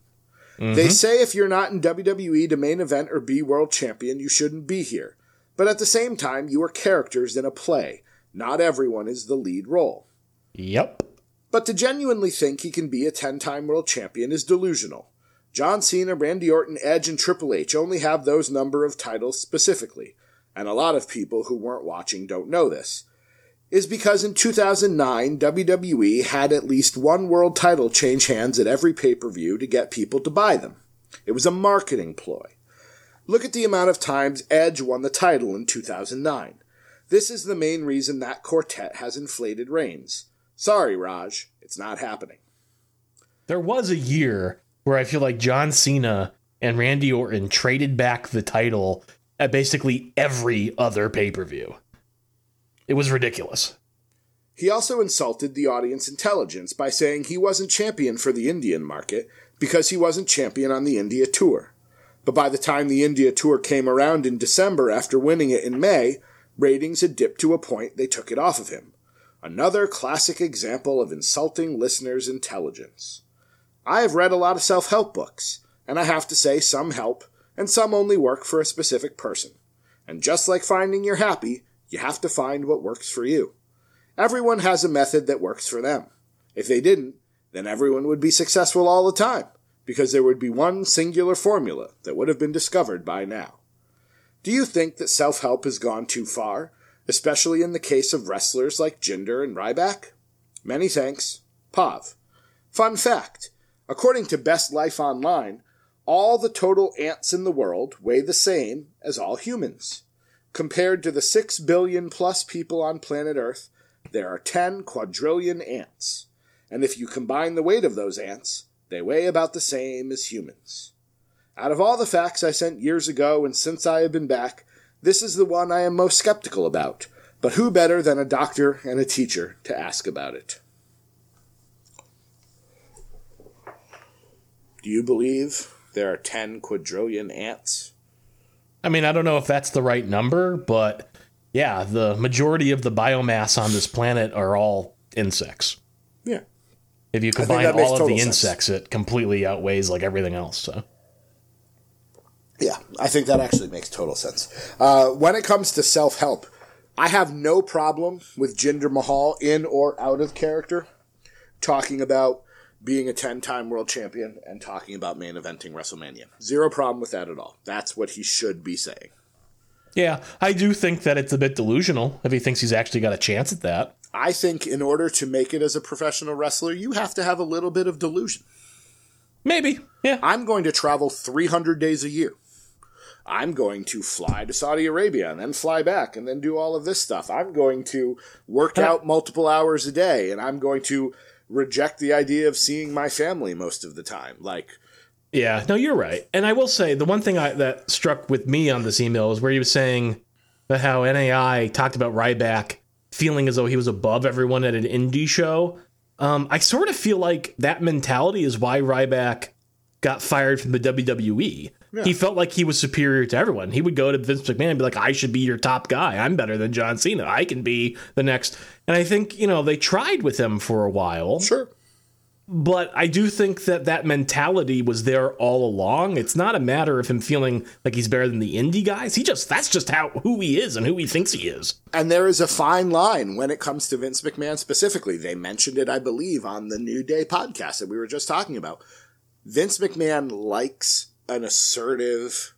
They mm-hmm. say if you're not in WWE to main event or be world champion, you shouldn't be here. But at the same time, you are characters in a play. Not everyone is the lead role. Yep. But to genuinely think he can be a 10 time world champion is delusional. John Cena, Randy Orton, Edge, and Triple H only have those number of titles specifically, and a lot of people who weren't watching don't know this, is because in 2009, WWE had at least one world title change hands at every pay per view to get people to buy them. It was a marketing ploy. Look at the amount of times Edge won the title in 2009. This is the main reason that quartet has inflated reigns. Sorry, Raj, it's not happening. There was a year where I feel like John Cena and Randy Orton traded back the title at basically every other pay per view. It was ridiculous. He also insulted the audience intelligence by saying he wasn't champion for the Indian market because he wasn't champion on the India tour. But by the time the India tour came around in December after winning it in May, ratings had dipped to a point they took it off of him. Another classic example of insulting listeners' intelligence. I have read a lot of self help books, and I have to say some help, and some only work for a specific person. And just like finding you're happy, you have to find what works for you. Everyone has a method that works for them. If they didn't, then everyone would be successful all the time, because there would be one singular formula that would have been discovered by now. Do you think that self help has gone too far, especially in the case of wrestlers like Jinder and Ryback? Many thanks, Pav. Fun fact according to Best Life Online, all the total ants in the world weigh the same as all humans. Compared to the 6 billion plus people on planet Earth, there are 10 quadrillion ants. And if you combine the weight of those ants, they weigh about the same as humans. Out of all the facts I sent years ago and since I have been back, this is the one I am most skeptical about. But who better than a doctor and a teacher to ask about it? Do you believe there are 10 quadrillion ants? I mean, I don't know if that's the right number, but yeah, the majority of the biomass on this planet are all insects. Yeah. If you combine all of the sense. insects, it completely outweighs like everything else. So Yeah, I think that actually makes total sense. Uh, when it comes to self help, I have no problem with Jinder Mahal in or out of character talking about being a 10 time world champion and talking about main eventing WrestleMania. Zero problem with that at all. That's what he should be saying. yeah, I do think that it's a bit delusional if he thinks he's actually got a chance at that. I think in order to make it as a professional wrestler, you have to have a little bit of delusion. Maybe, yeah. I'm going to travel 300 days a year. I'm going to fly to Saudi Arabia and then fly back and then do all of this stuff. I'm going to work out multiple hours a day and I'm going to reject the idea of seeing my family most of the time. Like, Yeah, no, you're right. And I will say the one thing I, that struck with me on this email is where he was saying how NAI talked about Ryback feeling as though he was above everyone at an indie show. Um, I sort of feel like that mentality is why Ryback got fired from the WWE. He felt like he was superior to everyone. He would go to Vince McMahon and be like, I should be your top guy. I'm better than John Cena. I can be the next. And I think, you know, they tried with him for a while sure. but I do think that that mentality was there all along. It's not a matter of him feeling like he's better than the indie guys. He just that's just how who he is and who he thinks he is. And there is a fine line when it comes to Vince McMahon specifically. They mentioned it, I believe, on the New Day podcast that we were just talking about. Vince McMahon likes an assertive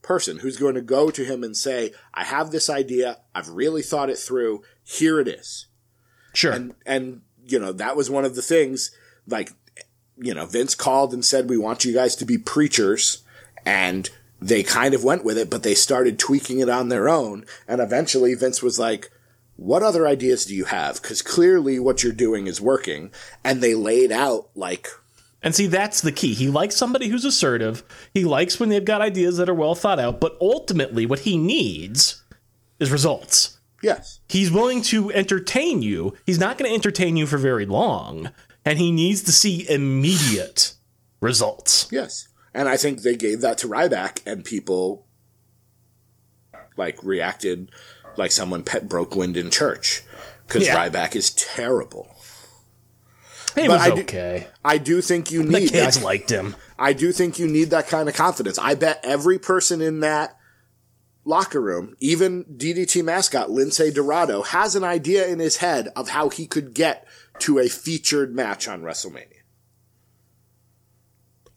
person who's going to go to him and say, I have this idea. I've really thought it through. Here it is. Sure. And, and, you know, that was one of the things, like, you know, Vince called and said, we want you guys to be preachers. And they kind of went with it, but they started tweaking it on their own. And eventually Vince was like, what other ideas do you have? Because clearly what you're doing is working. And they laid out like, and see that's the key. He likes somebody who's assertive. He likes when they've got ideas that are well thought out, but ultimately what he needs is results. yes, He's willing to entertain you. He's not going to entertain you for very long, and he needs to see immediate results. yes. And I think they gave that to Ryback and people like reacted like someone pet broke wind in church. Because Yeah. Ryback is terrible. He But was I do- okay. I do think you need The kids that. liked him. I do think you need that kind of confidence. I bet every person in that locker room, even DDT mascot Lindsay Dorado, has an idea in his head of how he could get to a featured match on WrestleMania.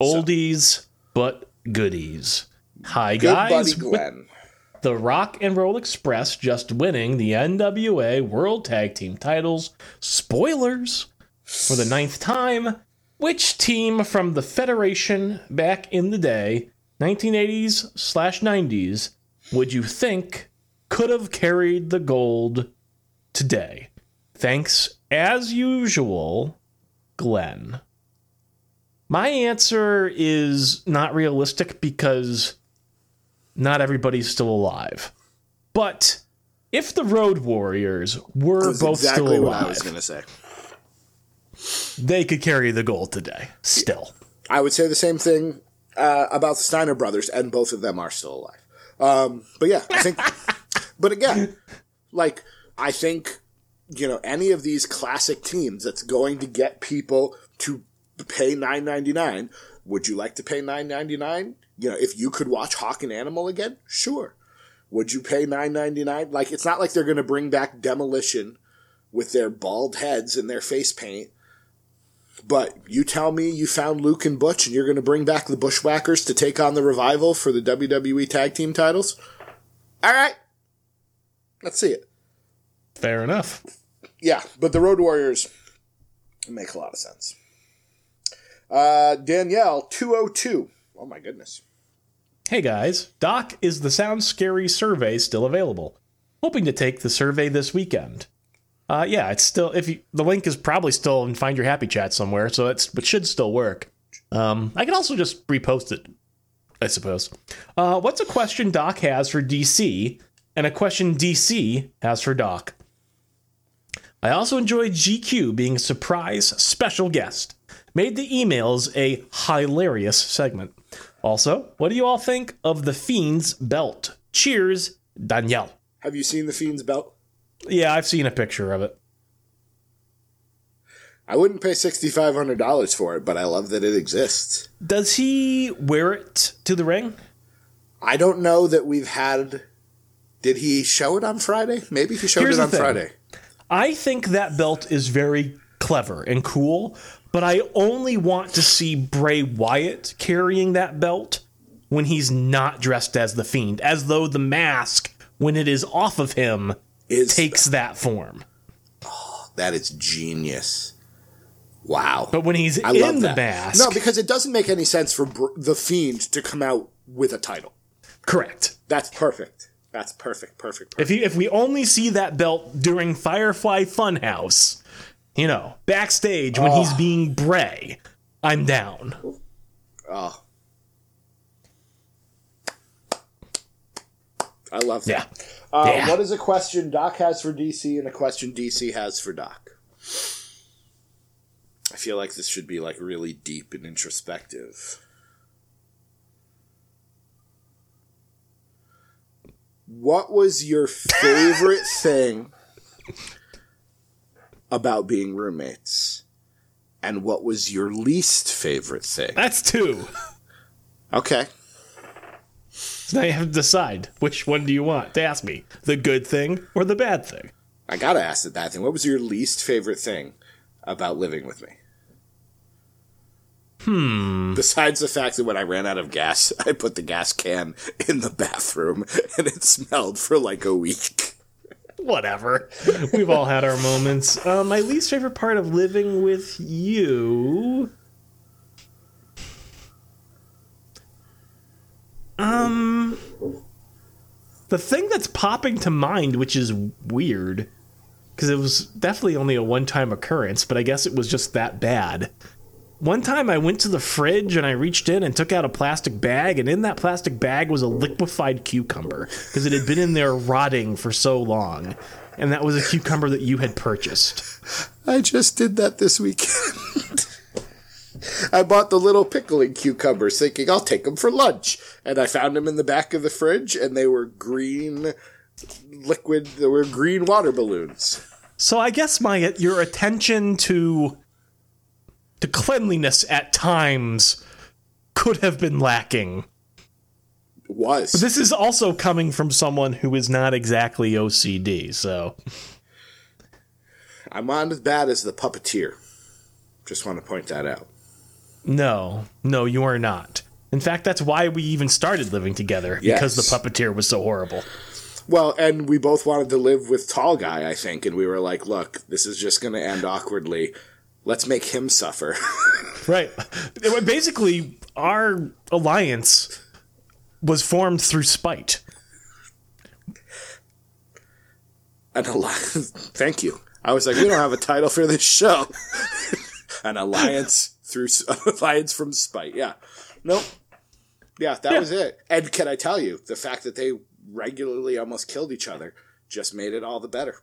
Oldies but goodies. Hi Good guys. buddy Glenn. the Rock and Roll Express just winning the NWA World Tag Team titles. Spoilers for the ninth time. Which team from the Federation back in the day, 1980s slash 90s, would you think could have carried the gold today? Thanks, as usual, Glenn. My answer is not realistic because not everybody's still alive. But if the Road Warriors were That's both exactly still what I was alive, going to say. They could carry the goal today. Still. I would say the same thing uh, about the Steiner brothers, and both of them are still alive. Um, but yeah, I think. [laughs] but again, like I think you know any of these classic teams that's going to get people to pay nine ninety nine. Would you like to pay nine ninety nine? You know, if you could watch Hawk and Animal again, sure. Would you pay nine ninety nine? Like it's not like they're going to bring back Demolition with their bald heads and their face paint. But you tell me you found Luke and Butch and you're going to bring back the Bushwhackers to take on the revival for the WWE Tag Team titles? All right. Let's see it. Fair enough. Yeah, but the Road Warriors make a lot of sense. Uh, Danielle, 202. Oh my goodness. Hey guys, Doc, is the Sound Scary survey still available? Hoping to take the survey this weekend. Uh, yeah, it's still if you, the link is probably still in Find Your Happy Chat somewhere, so it's it should still work. Um, I can also just repost it, I suppose. Uh, what's a question Doc has for DC, and a question DC has for Doc? I also enjoyed GQ being a surprise special guest. Made the emails a hilarious segment. Also, what do you all think of the Fiend's belt? Cheers, Danielle. Have you seen the Fiend's belt? Yeah, I've seen a picture of it. I wouldn't pay $6,500 for it, but I love that it exists. Does he wear it to the ring? I don't know that we've had. Did he show it on Friday? Maybe he showed Here's it on. Friday. I think that belt is very clever and cool, but I only want to see Bray Wyatt carrying that belt when he's not dressed as the Fiend, as though the mask, when it is off of him, Is takes that form. Oh, that is genius. Wow. But when he's I in love the that. mask, No, because it doesn't make any sense for Br- the Fiend to come out with a title. Correct. That's perfect. That's perfect. Perfect. perfect. If you if we only see that belt during Firefly Funhouse, you know, backstage when he's oh. being Bray, I'm down. Oh. I love that. Yeah. Uh, Yeah. What is a question Doc has for DC and a question DC has for Doc? I feel like this should be like really deep and introspective. What was your favorite [laughs] thing about being roommates? And what was your least favorite thing? That's two. Okay. [laughs] You have to decide which one do you want to ask me, the good thing or the bad thing. I gotta ask the bad thing. What was your least favorite thing about living with me? Hmm. Besides the fact that when I ran out of gas, [laughs] I put the gas can in the bathroom [laughs] and it smelled for like a week. Whatever. We've all had our moments. Uh, my least favorite part of living with you. Um, the thing that's popping to mind, which is weird, because it was definitely only a one-time occurrence, but I guess it was just that bad. One time I went to the fridge and I reached in and took out a plastic bag, and in that plastic bag was a liquefied cucumber because it had been in there rotting for so long. And that was a cucumber that you had purchased. [laughs] I just did that this weekend. [laughs] I bought the little pickling cucumbers thinking I'll take them for lunch. And I found them in the back of the fridge and they were green liquid, they were green water balloons. So I guess my your attention to to cleanliness at times could have been lacking. Was. This is also coming from someone who is not exactly OCD, so I'm not as bad as the puppeteer. Just want to point that out. No, no, you are not. In fact, that's why we even started living together because the puppeteer was so horrible. Well, and we both wanted to live with Tall Guy, I think, and we were like, look, this is just going to end awkwardly. Let's make him suffer. [laughs] Right. Basically, our alliance was formed through spite. An alliance. [laughs] Thank you. I was like, we don't have a title for this show. [laughs] An alliance through [laughs] alliance from spite. Yeah. Nope. Yeah, that was it. And can I tell you, the fact that they regularly almost killed each other just made it all the better.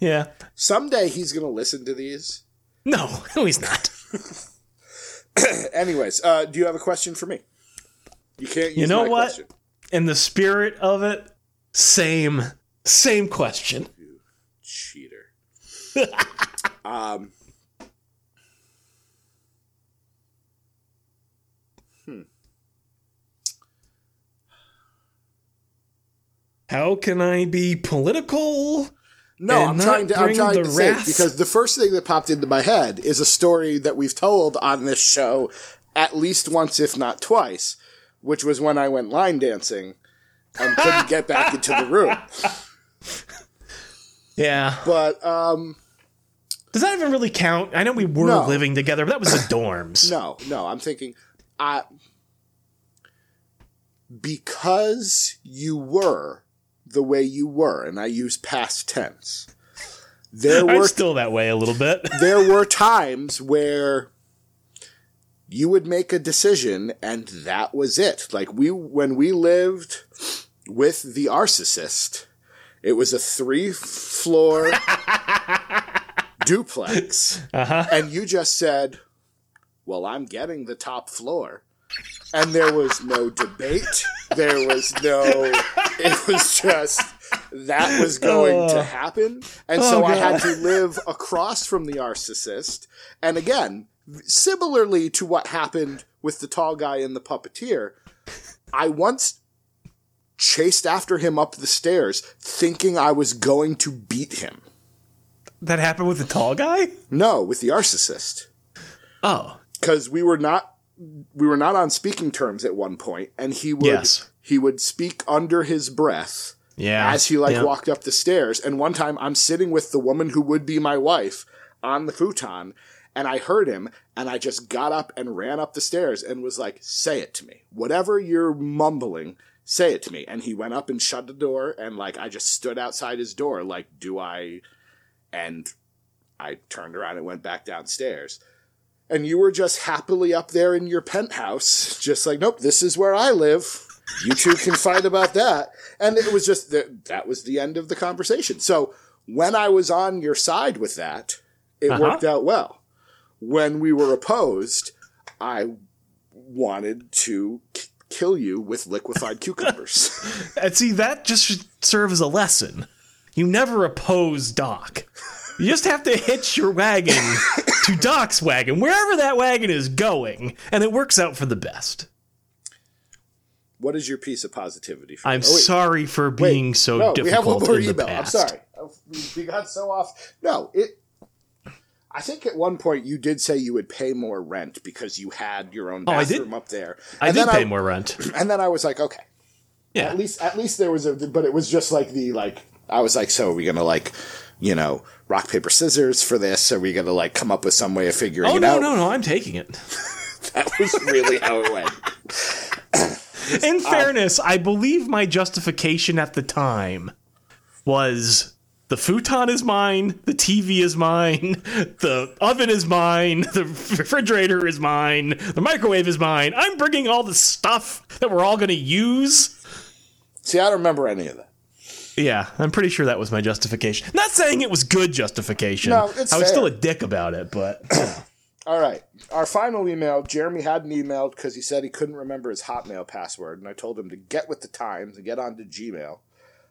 Yeah. Someday he's going to listen to these. No, [laughs] no, he's not. [laughs] Anyways, uh, do you have a question for me? You can't You know what? question. In the spirit of it, same, same question. Cheater. um, How can I be political? No, I'm not trying to. I'm trying the to wrath- because the first thing that popped into my head is a story that we've told on this show at least once, if not twice, which was when I went line dancing and couldn't get back into the room. [laughs] Yeah. But um, Does that even really count? I know we were No. living together, but that was the [coughs] dorms. no, no, I'm thinking, I because you were the way you were, and I use past tense. There [laughs] I'm were still that way a little bit. [laughs] there were times where you would make a decision and that was it. Like we when we lived with the narcissist, it was a three floor [laughs] duplex. Uh-huh. And you just said, Well, I'm getting the top floor. And there was no debate. There was no it was just that was going to oh. happen. And so Oh, I had to live across from the narcissist. And again, similarly to what happened with the tall guy and the puppeteer, I once chased after him up the stairs thinking I was going to beat him. That happened with the tall guy? No, with the narcissist. Oh. Because we were not we were not on speaking terms at one point, and he would Yes. he would speak under his breath Yeah. as he like Yeah. walked up the stairs. And one time I'm sitting with the woman who would be my wife on the futon, And I heard him, and I just got up and ran up the stairs and was like, Say it to me. Whatever you're mumbling, say it to me. And he went up and shut the door, and like I just stood outside his door, like, Do I. And I turned around and went back downstairs. And you were just happily up there in your penthouse, just like, Nope, this is where I live. You two can fight about that. And it was just that that was the end of the conversation. So when I was on your side with that, it Uh-huh. worked out well. When we were opposed, I wanted to k- kill you with liquefied [laughs] cucumbers. And see, that just should serve as a lesson. You never oppose Doc. You just have to hitch your wagon to Doc's wagon, wherever that wagon is going, and it works out for the best. what is your piece of positivity? For I'm? Oh, wait, sorry for wait. being so no, difficult we have one more email. I'm sorry. We- got so off. No, it. I think at one point you did say you would pay more rent because you had your own Oh, I did. bathroom up there. I did pay more rent. [clears throat] And then I was like, okay, Yeah. at least at least there was a but it was just like the like I was like, so are we gonna like you know rock paper scissors for this? Are we gonna like come up with some way of figuring Oh it no, out? no, no! No, I'm taking it. [laughs] That was really how it went. [laughs] In uh, fairness, I believe my justification at the time was the futon is mine, the TV is mine, [laughs] the oven is mine, the refrigerator is mine, the microwave is mine. I'm bringing all the stuff that we're all going to use. See, I don't remember any of that. Yeah, I'm pretty sure that was my justification. Not saying it was good justification. No, it's I was fair. still a dick about it, but [clears throat] [clears throat] All right, our final email. Jeremy hadn't emailed because he said he couldn't remember his Hotmail password, and I told him to get with the times and get onto Gmail.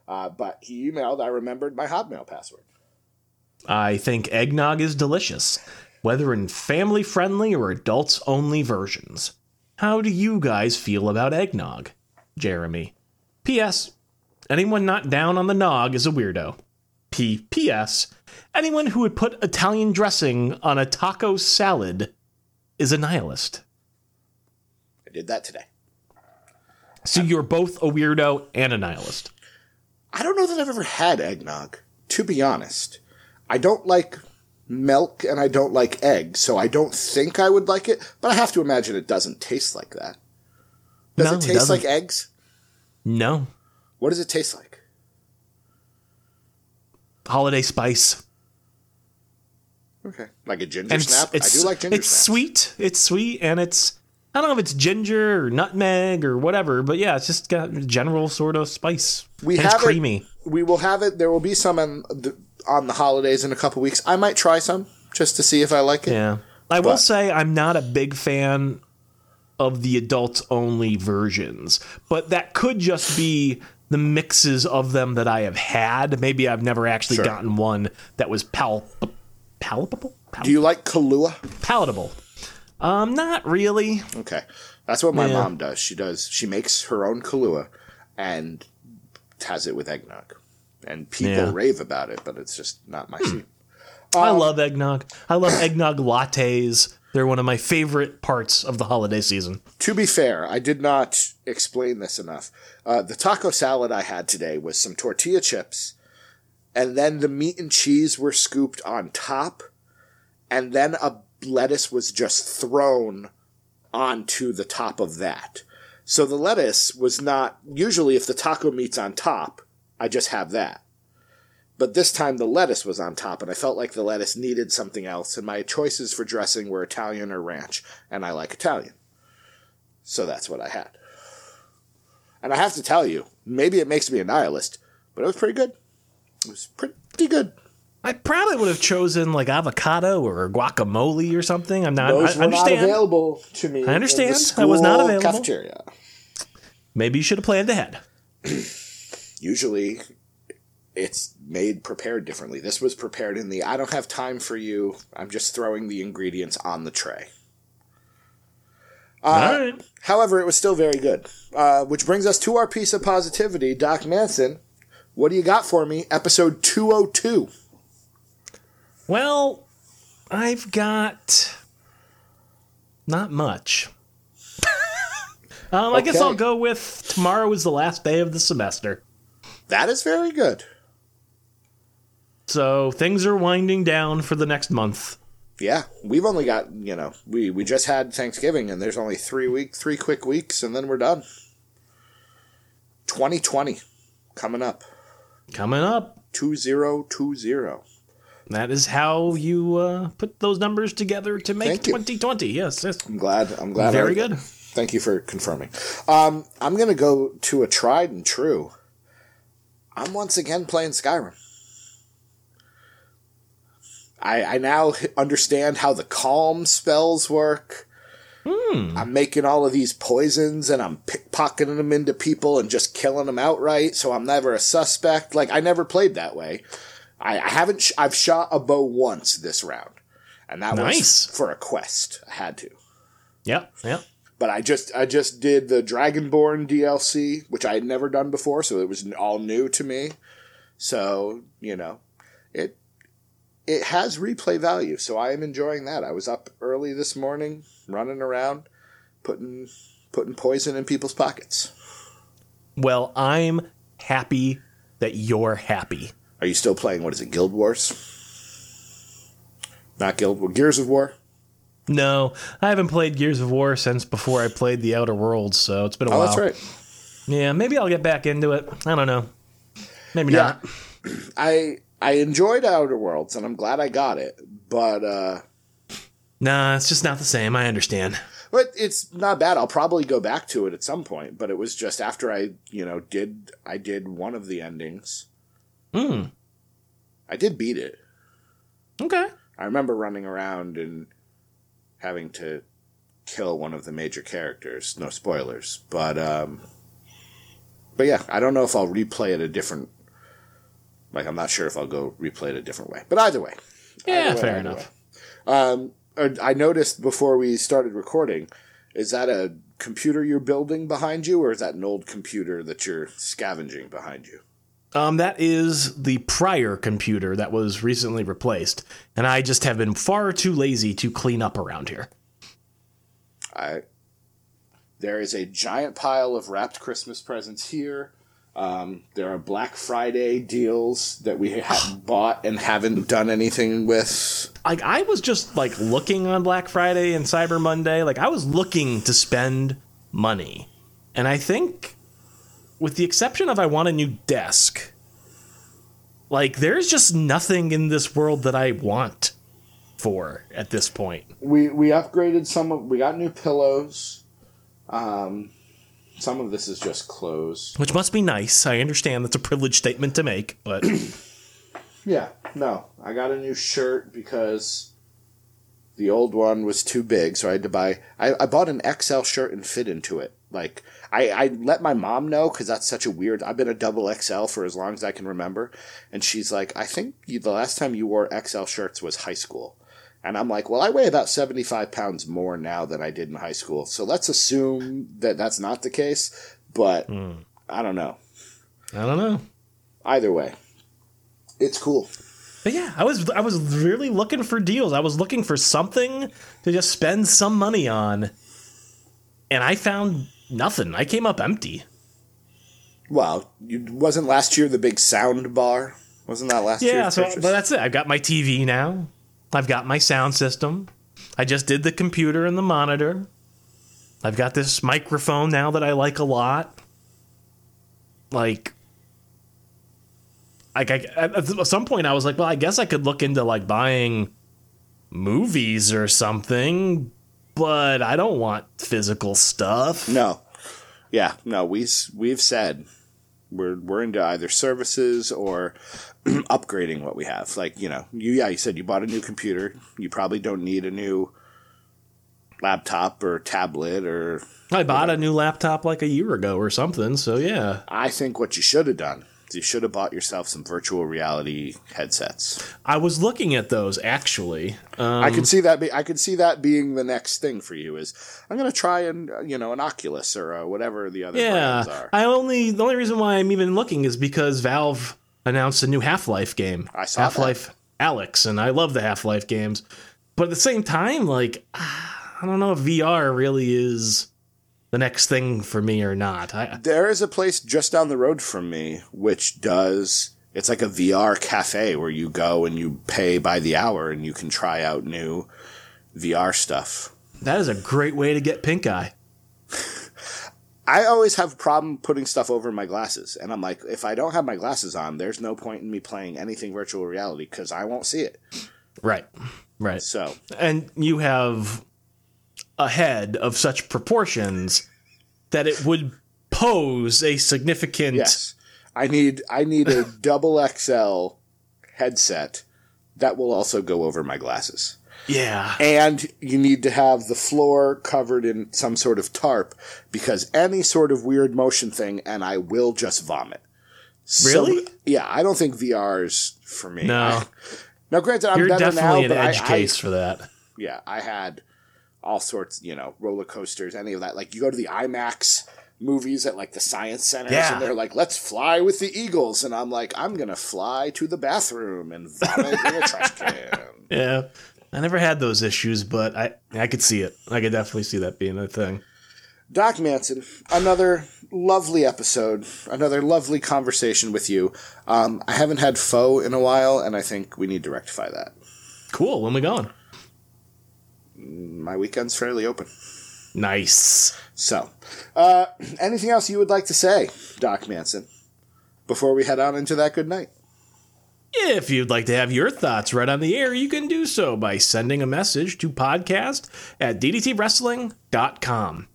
Uh, but he emailed. I remembered my Hotmail password. I think eggnog is delicious, whether in family friendly or adults only versions. How do you guys feel about eggnog? Jeremy. P.S. Anyone not down on the nog is a weirdo. P.P.S. Anyone who would put Italian dressing on a taco salad is a nihilist. I did that today. So you're both a weirdo and a nihilist. I don't know that I've ever had eggnog, to be honest. I don't like milk and I don't like eggs, so I don't think I would like it, but I have to imagine it doesn't taste like that. Does No, it it taste doesn't. like eggs? No. What does it taste like? Holiday spice. Okay. Like a ginger and snap? it's, I do like ginger snap. it's snaps. sweet. It's sweet, and it's I don't know if it's ginger or nutmeg or whatever, but yeah, it's just got general sort of spice. We and have it's creamy. it. We will have it. There will be some on the, on the holidays in a couple weeks. I might try some just to see if I like it. Yeah, I will say I'm not a big fan of the adult only versions, but that could just be the mixes of them that I have had. Maybe I've never actually Sure. gotten one that was pal palpable, Pal- Do you like Kahlua? palatable. Um, not really. Okay. That's what my Yeah. mom does. She does. She makes her own Kahlua and has it with eggnog. And people Yeah. rave about it, but it's just not my scene. I love eggnog. I love eggnog lattes. They're one of my favorite parts of the holiday season. To be fair, I did not explain this enough. Uh, the taco salad I had today was some tortilla chips, and then the meat and cheese were scooped on top, and then a lettuce was just thrown onto the top of that. So the lettuce was not usually if the taco meat's on top, I just have that. But this time the lettuce was on top, and I felt like the lettuce needed something else, and my choices for dressing were Italian or ranch, and I like Italian. So that's what I had. And I have to tell you, maybe it makes me a nihilist, but it was pretty good. It was pretty good. I probably would have chosen like avocado or guacamole or something. I'm not. Those I, were understand. not available to me. I understand. That was not available. Cafeteria. Maybe you should have planned ahead. [clears throat] Usually, it's made prepared differently. This was prepared in the I don't have time for you. I'm just throwing the ingredients on the tray. Uh, right. However, it was still very good. Uh, which brings us to our piece of positivity. Doc Manson, what do you got for me? Episode 202. Well, I've got not much. um, I guess I'll go with tomorrow is the last day of the semester. That is very good. So things are winding down for the next month. Yeah, we've only got you know we we just had Thanksgiving and there's only three week three quick weeks and then we're done. 2020 coming up Coming up. 2020. That is how you uh, put those numbers together to make 2020. Yes, yes. I'm glad. I'm glad. Very I- good. Thank you for confirming. Um, I'm gonna go to a tried and true. I'm once again playing Skyrim. I, I now understand how the calm spells work. Hmm. I'm making all of these poisons and I'm pickpocketing them into people and just killing them outright, so I'm never a suspect. Like I never played that way. I, I haven't. Sh- I've shot a bow once this round, and that Nice. was for a quest. I had to Yep, yep. but I just I just did the Dragonborn DLC, which I had never done before, so it was all new to me. So you know, it has replay value, so I am enjoying that. I was up early this morning, running around, putting putting poison in people's pockets. Well, I'm happy that you're happy. Are you still playing? What is it? Guild Wars? Not Guild War. Gears of War. No, I haven't played Gears of War since before I played The Outer Worlds, so it's been a Oh, while. that's right. Yeah, maybe I'll get back into it. I don't know. Maybe Yeah. not. [clears throat] I I enjoyed Outer Worlds, and I'm glad I got it. But uh, Nah, it's just not the same. I understand. But it's not bad. I'll probably go back to it at some point. But it was just after I, you know, did I did one of the endings. Hmm. I did beat it. Okay. I remember running around and having to kill one of the major characters. No spoilers, but um, but yeah, I don't know if I'll replay it a different. Like I'm not sure if I'll go replay it a different way. But either way, Yeah, Either way, fair enough. Um, I noticed before we started recording, is that a computer you're building behind you, or is that an old computer that you're scavenging behind you? Um, that is the prior computer that was recently replaced, and I just have been far too lazy to clean up around here. I there is a giant pile of wrapped Christmas presents here. Um, there are Black Friday deals that we have [sighs] bought and haven't done anything with. Like I was just like looking on Black Friday and Cyber Monday, like I was looking to spend money, and I think, with the exception of I want a new desk, like there's just nothing in this world that I want for at this point. We we upgraded some of. We got new pillows. Um, some of this is just clothes. Which must be nice. I understand that's a privileged statement to make, but [clears throat] Yeah, no. I got a new shirt because the old one was too big, so I had to buy. I, I bought an XL shirt and fit into it. Like I, I let my mom know because that's such a weird. I've been a double XL for as long as I can remember, and she's like, "I think you, the last time you wore XL shirts was high school." And I'm like, well, I weigh about 75 pounds more now than I did in high school. So let's assume that that's not the case. But hmm. I don't know. I don't know. Either way, it's cool. But yeah, I was I was really looking for deals. I was looking for something to just spend some money on. And I found nothing. I came up empty. Well, you, wasn't last year the big sound bar? Wasn't that last year? Yeah, so but that's it. I've got my TV now. I've got my sound system. I just did the computer and the monitor. I've got this microphone now that I like a lot. Like like I, at some point I was like, well, I guess I could look into like buying movies or something, but I don't want physical stuff. no, yeah, no. we we've said we're we're into either services or [clears throat] upgrading what we have. Like you know, you yeah, you said you bought a new computer. You probably don't need a new laptop or tablet or. I bought a new laptop like a year ago or something, so yeah. I think what you should have done is you should have bought yourself some virtual reality headsets. I was looking at those actually. Um, I could see that. Be, I could see that being the next thing for you. Is I'm going to try and you know an Oculus or whatever the other brands yeah, are. I only the only reason why I'm even looking is because Valve announced a new Half Life game. I saw Half Life Alyx, and I love the Half Life games. But at the same time, like I don't know if VR really is the next thing for me or not. I There is a place just down the road from me which does It's like a VR cafe where you go and you pay by the hour and you can try out new VR stuff. That is a great way to get pink eye. I always have a problem putting stuff over my glasses. And I'm like, if I don't have my glasses on, there's no point in me playing anything virtual reality because I won't see it. Right. Right. So, And you have a head of such proportions that it would pose a significant. yes, I need I need a [laughs] double XL headset that will also go over my glasses. Yeah. And you need to have the floor covered in some sort of tarp because any sort of weird motion thing and I will just vomit. So- Really? yeah, I don't think VR's for me. No. Now, granted, I'm You're better definitely now, an edge I, case for that. Yeah, I had all sorts, you know, roller coasters, any of that. Like you go to the IMAX movies at like the science centers, Yeah. and they're like, "Let's fly with the eagles," and I'm like, "I'm gonna fly to the bathroom and vomit in a trash can." [laughs] Yeah. I never had those issues, but I, I could see it. I could definitely see that being a thing. Doc Manson, another lovely episode, another lovely conversation with you. Um, I haven't had pho in a while, and I think we need to rectify that. Cool. When we going? My weekend's fairly open. Nice. So, uh, anything else you would like to say, Doc Manson, before we head on into that good night? If you'd like to have your thoughts read on the air, you can do so by sending a message to podcast at ddtwrestling.com.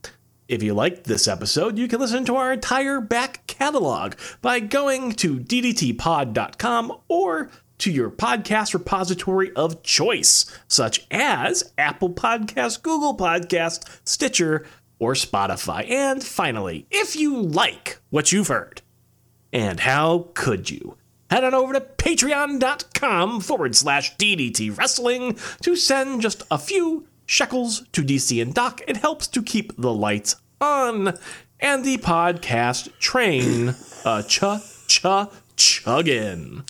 If you liked this episode, you can listen to our entire back catalog by going to ddtpod.com or to your podcast repository of choice, such as Apple Podcast, Google Podcast, Stitcher, or Spotify. And finally, if you like what you've heard, and how could you? Head on over to patreon.com forward slash DDT Wrestling to send just a few shekels to DC and Doc. It helps to keep the lights on and the podcast train uh, cha cha chugging.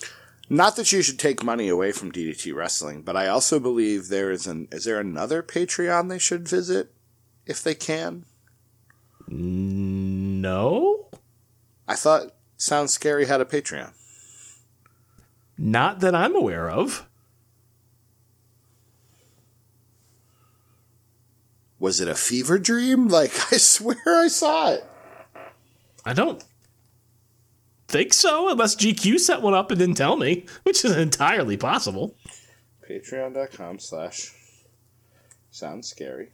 Not that you should take money away from DDT Wrestling, but I also believe there is an. Is there another Patreon they should visit if they can? No? I thought Sounds Scary had a Patreon. Not that I'm aware of. Was it a fever dream? [laughs] Like, I swear I saw it. I don't think so, unless GQ set one up and didn't tell me, which is entirely possible. Patreon.com slash sounds scary.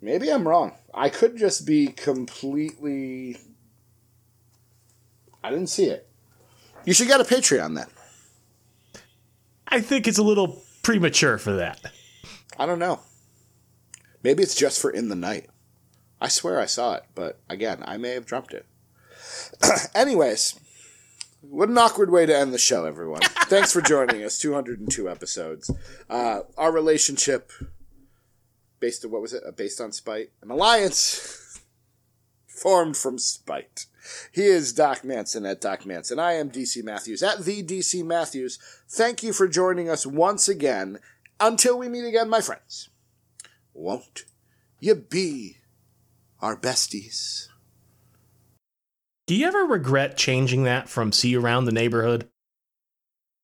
Maybe I'm wrong. I could just be completely. I didn't see it. You should get a Patreon then. I think it's a little premature for that. I don't know. Maybe it's just for in the night. I swear I saw it, but again, I may have dreamt it. [clears throat] Anyways, what an awkward way to end the show, everyone. [laughs] Thanks for joining us. 202 episodes. Uh, our relationship, based on what was it? Uh, based on spite? An alliance [laughs] formed from spite. He is Doc Manson at Doc Manson. I am DC Matthews at the DC Matthews. Thank you for joining us once again. Until we meet again, my friends. Won't you be our besties? Do you ever regret changing that from see around the neighborhood?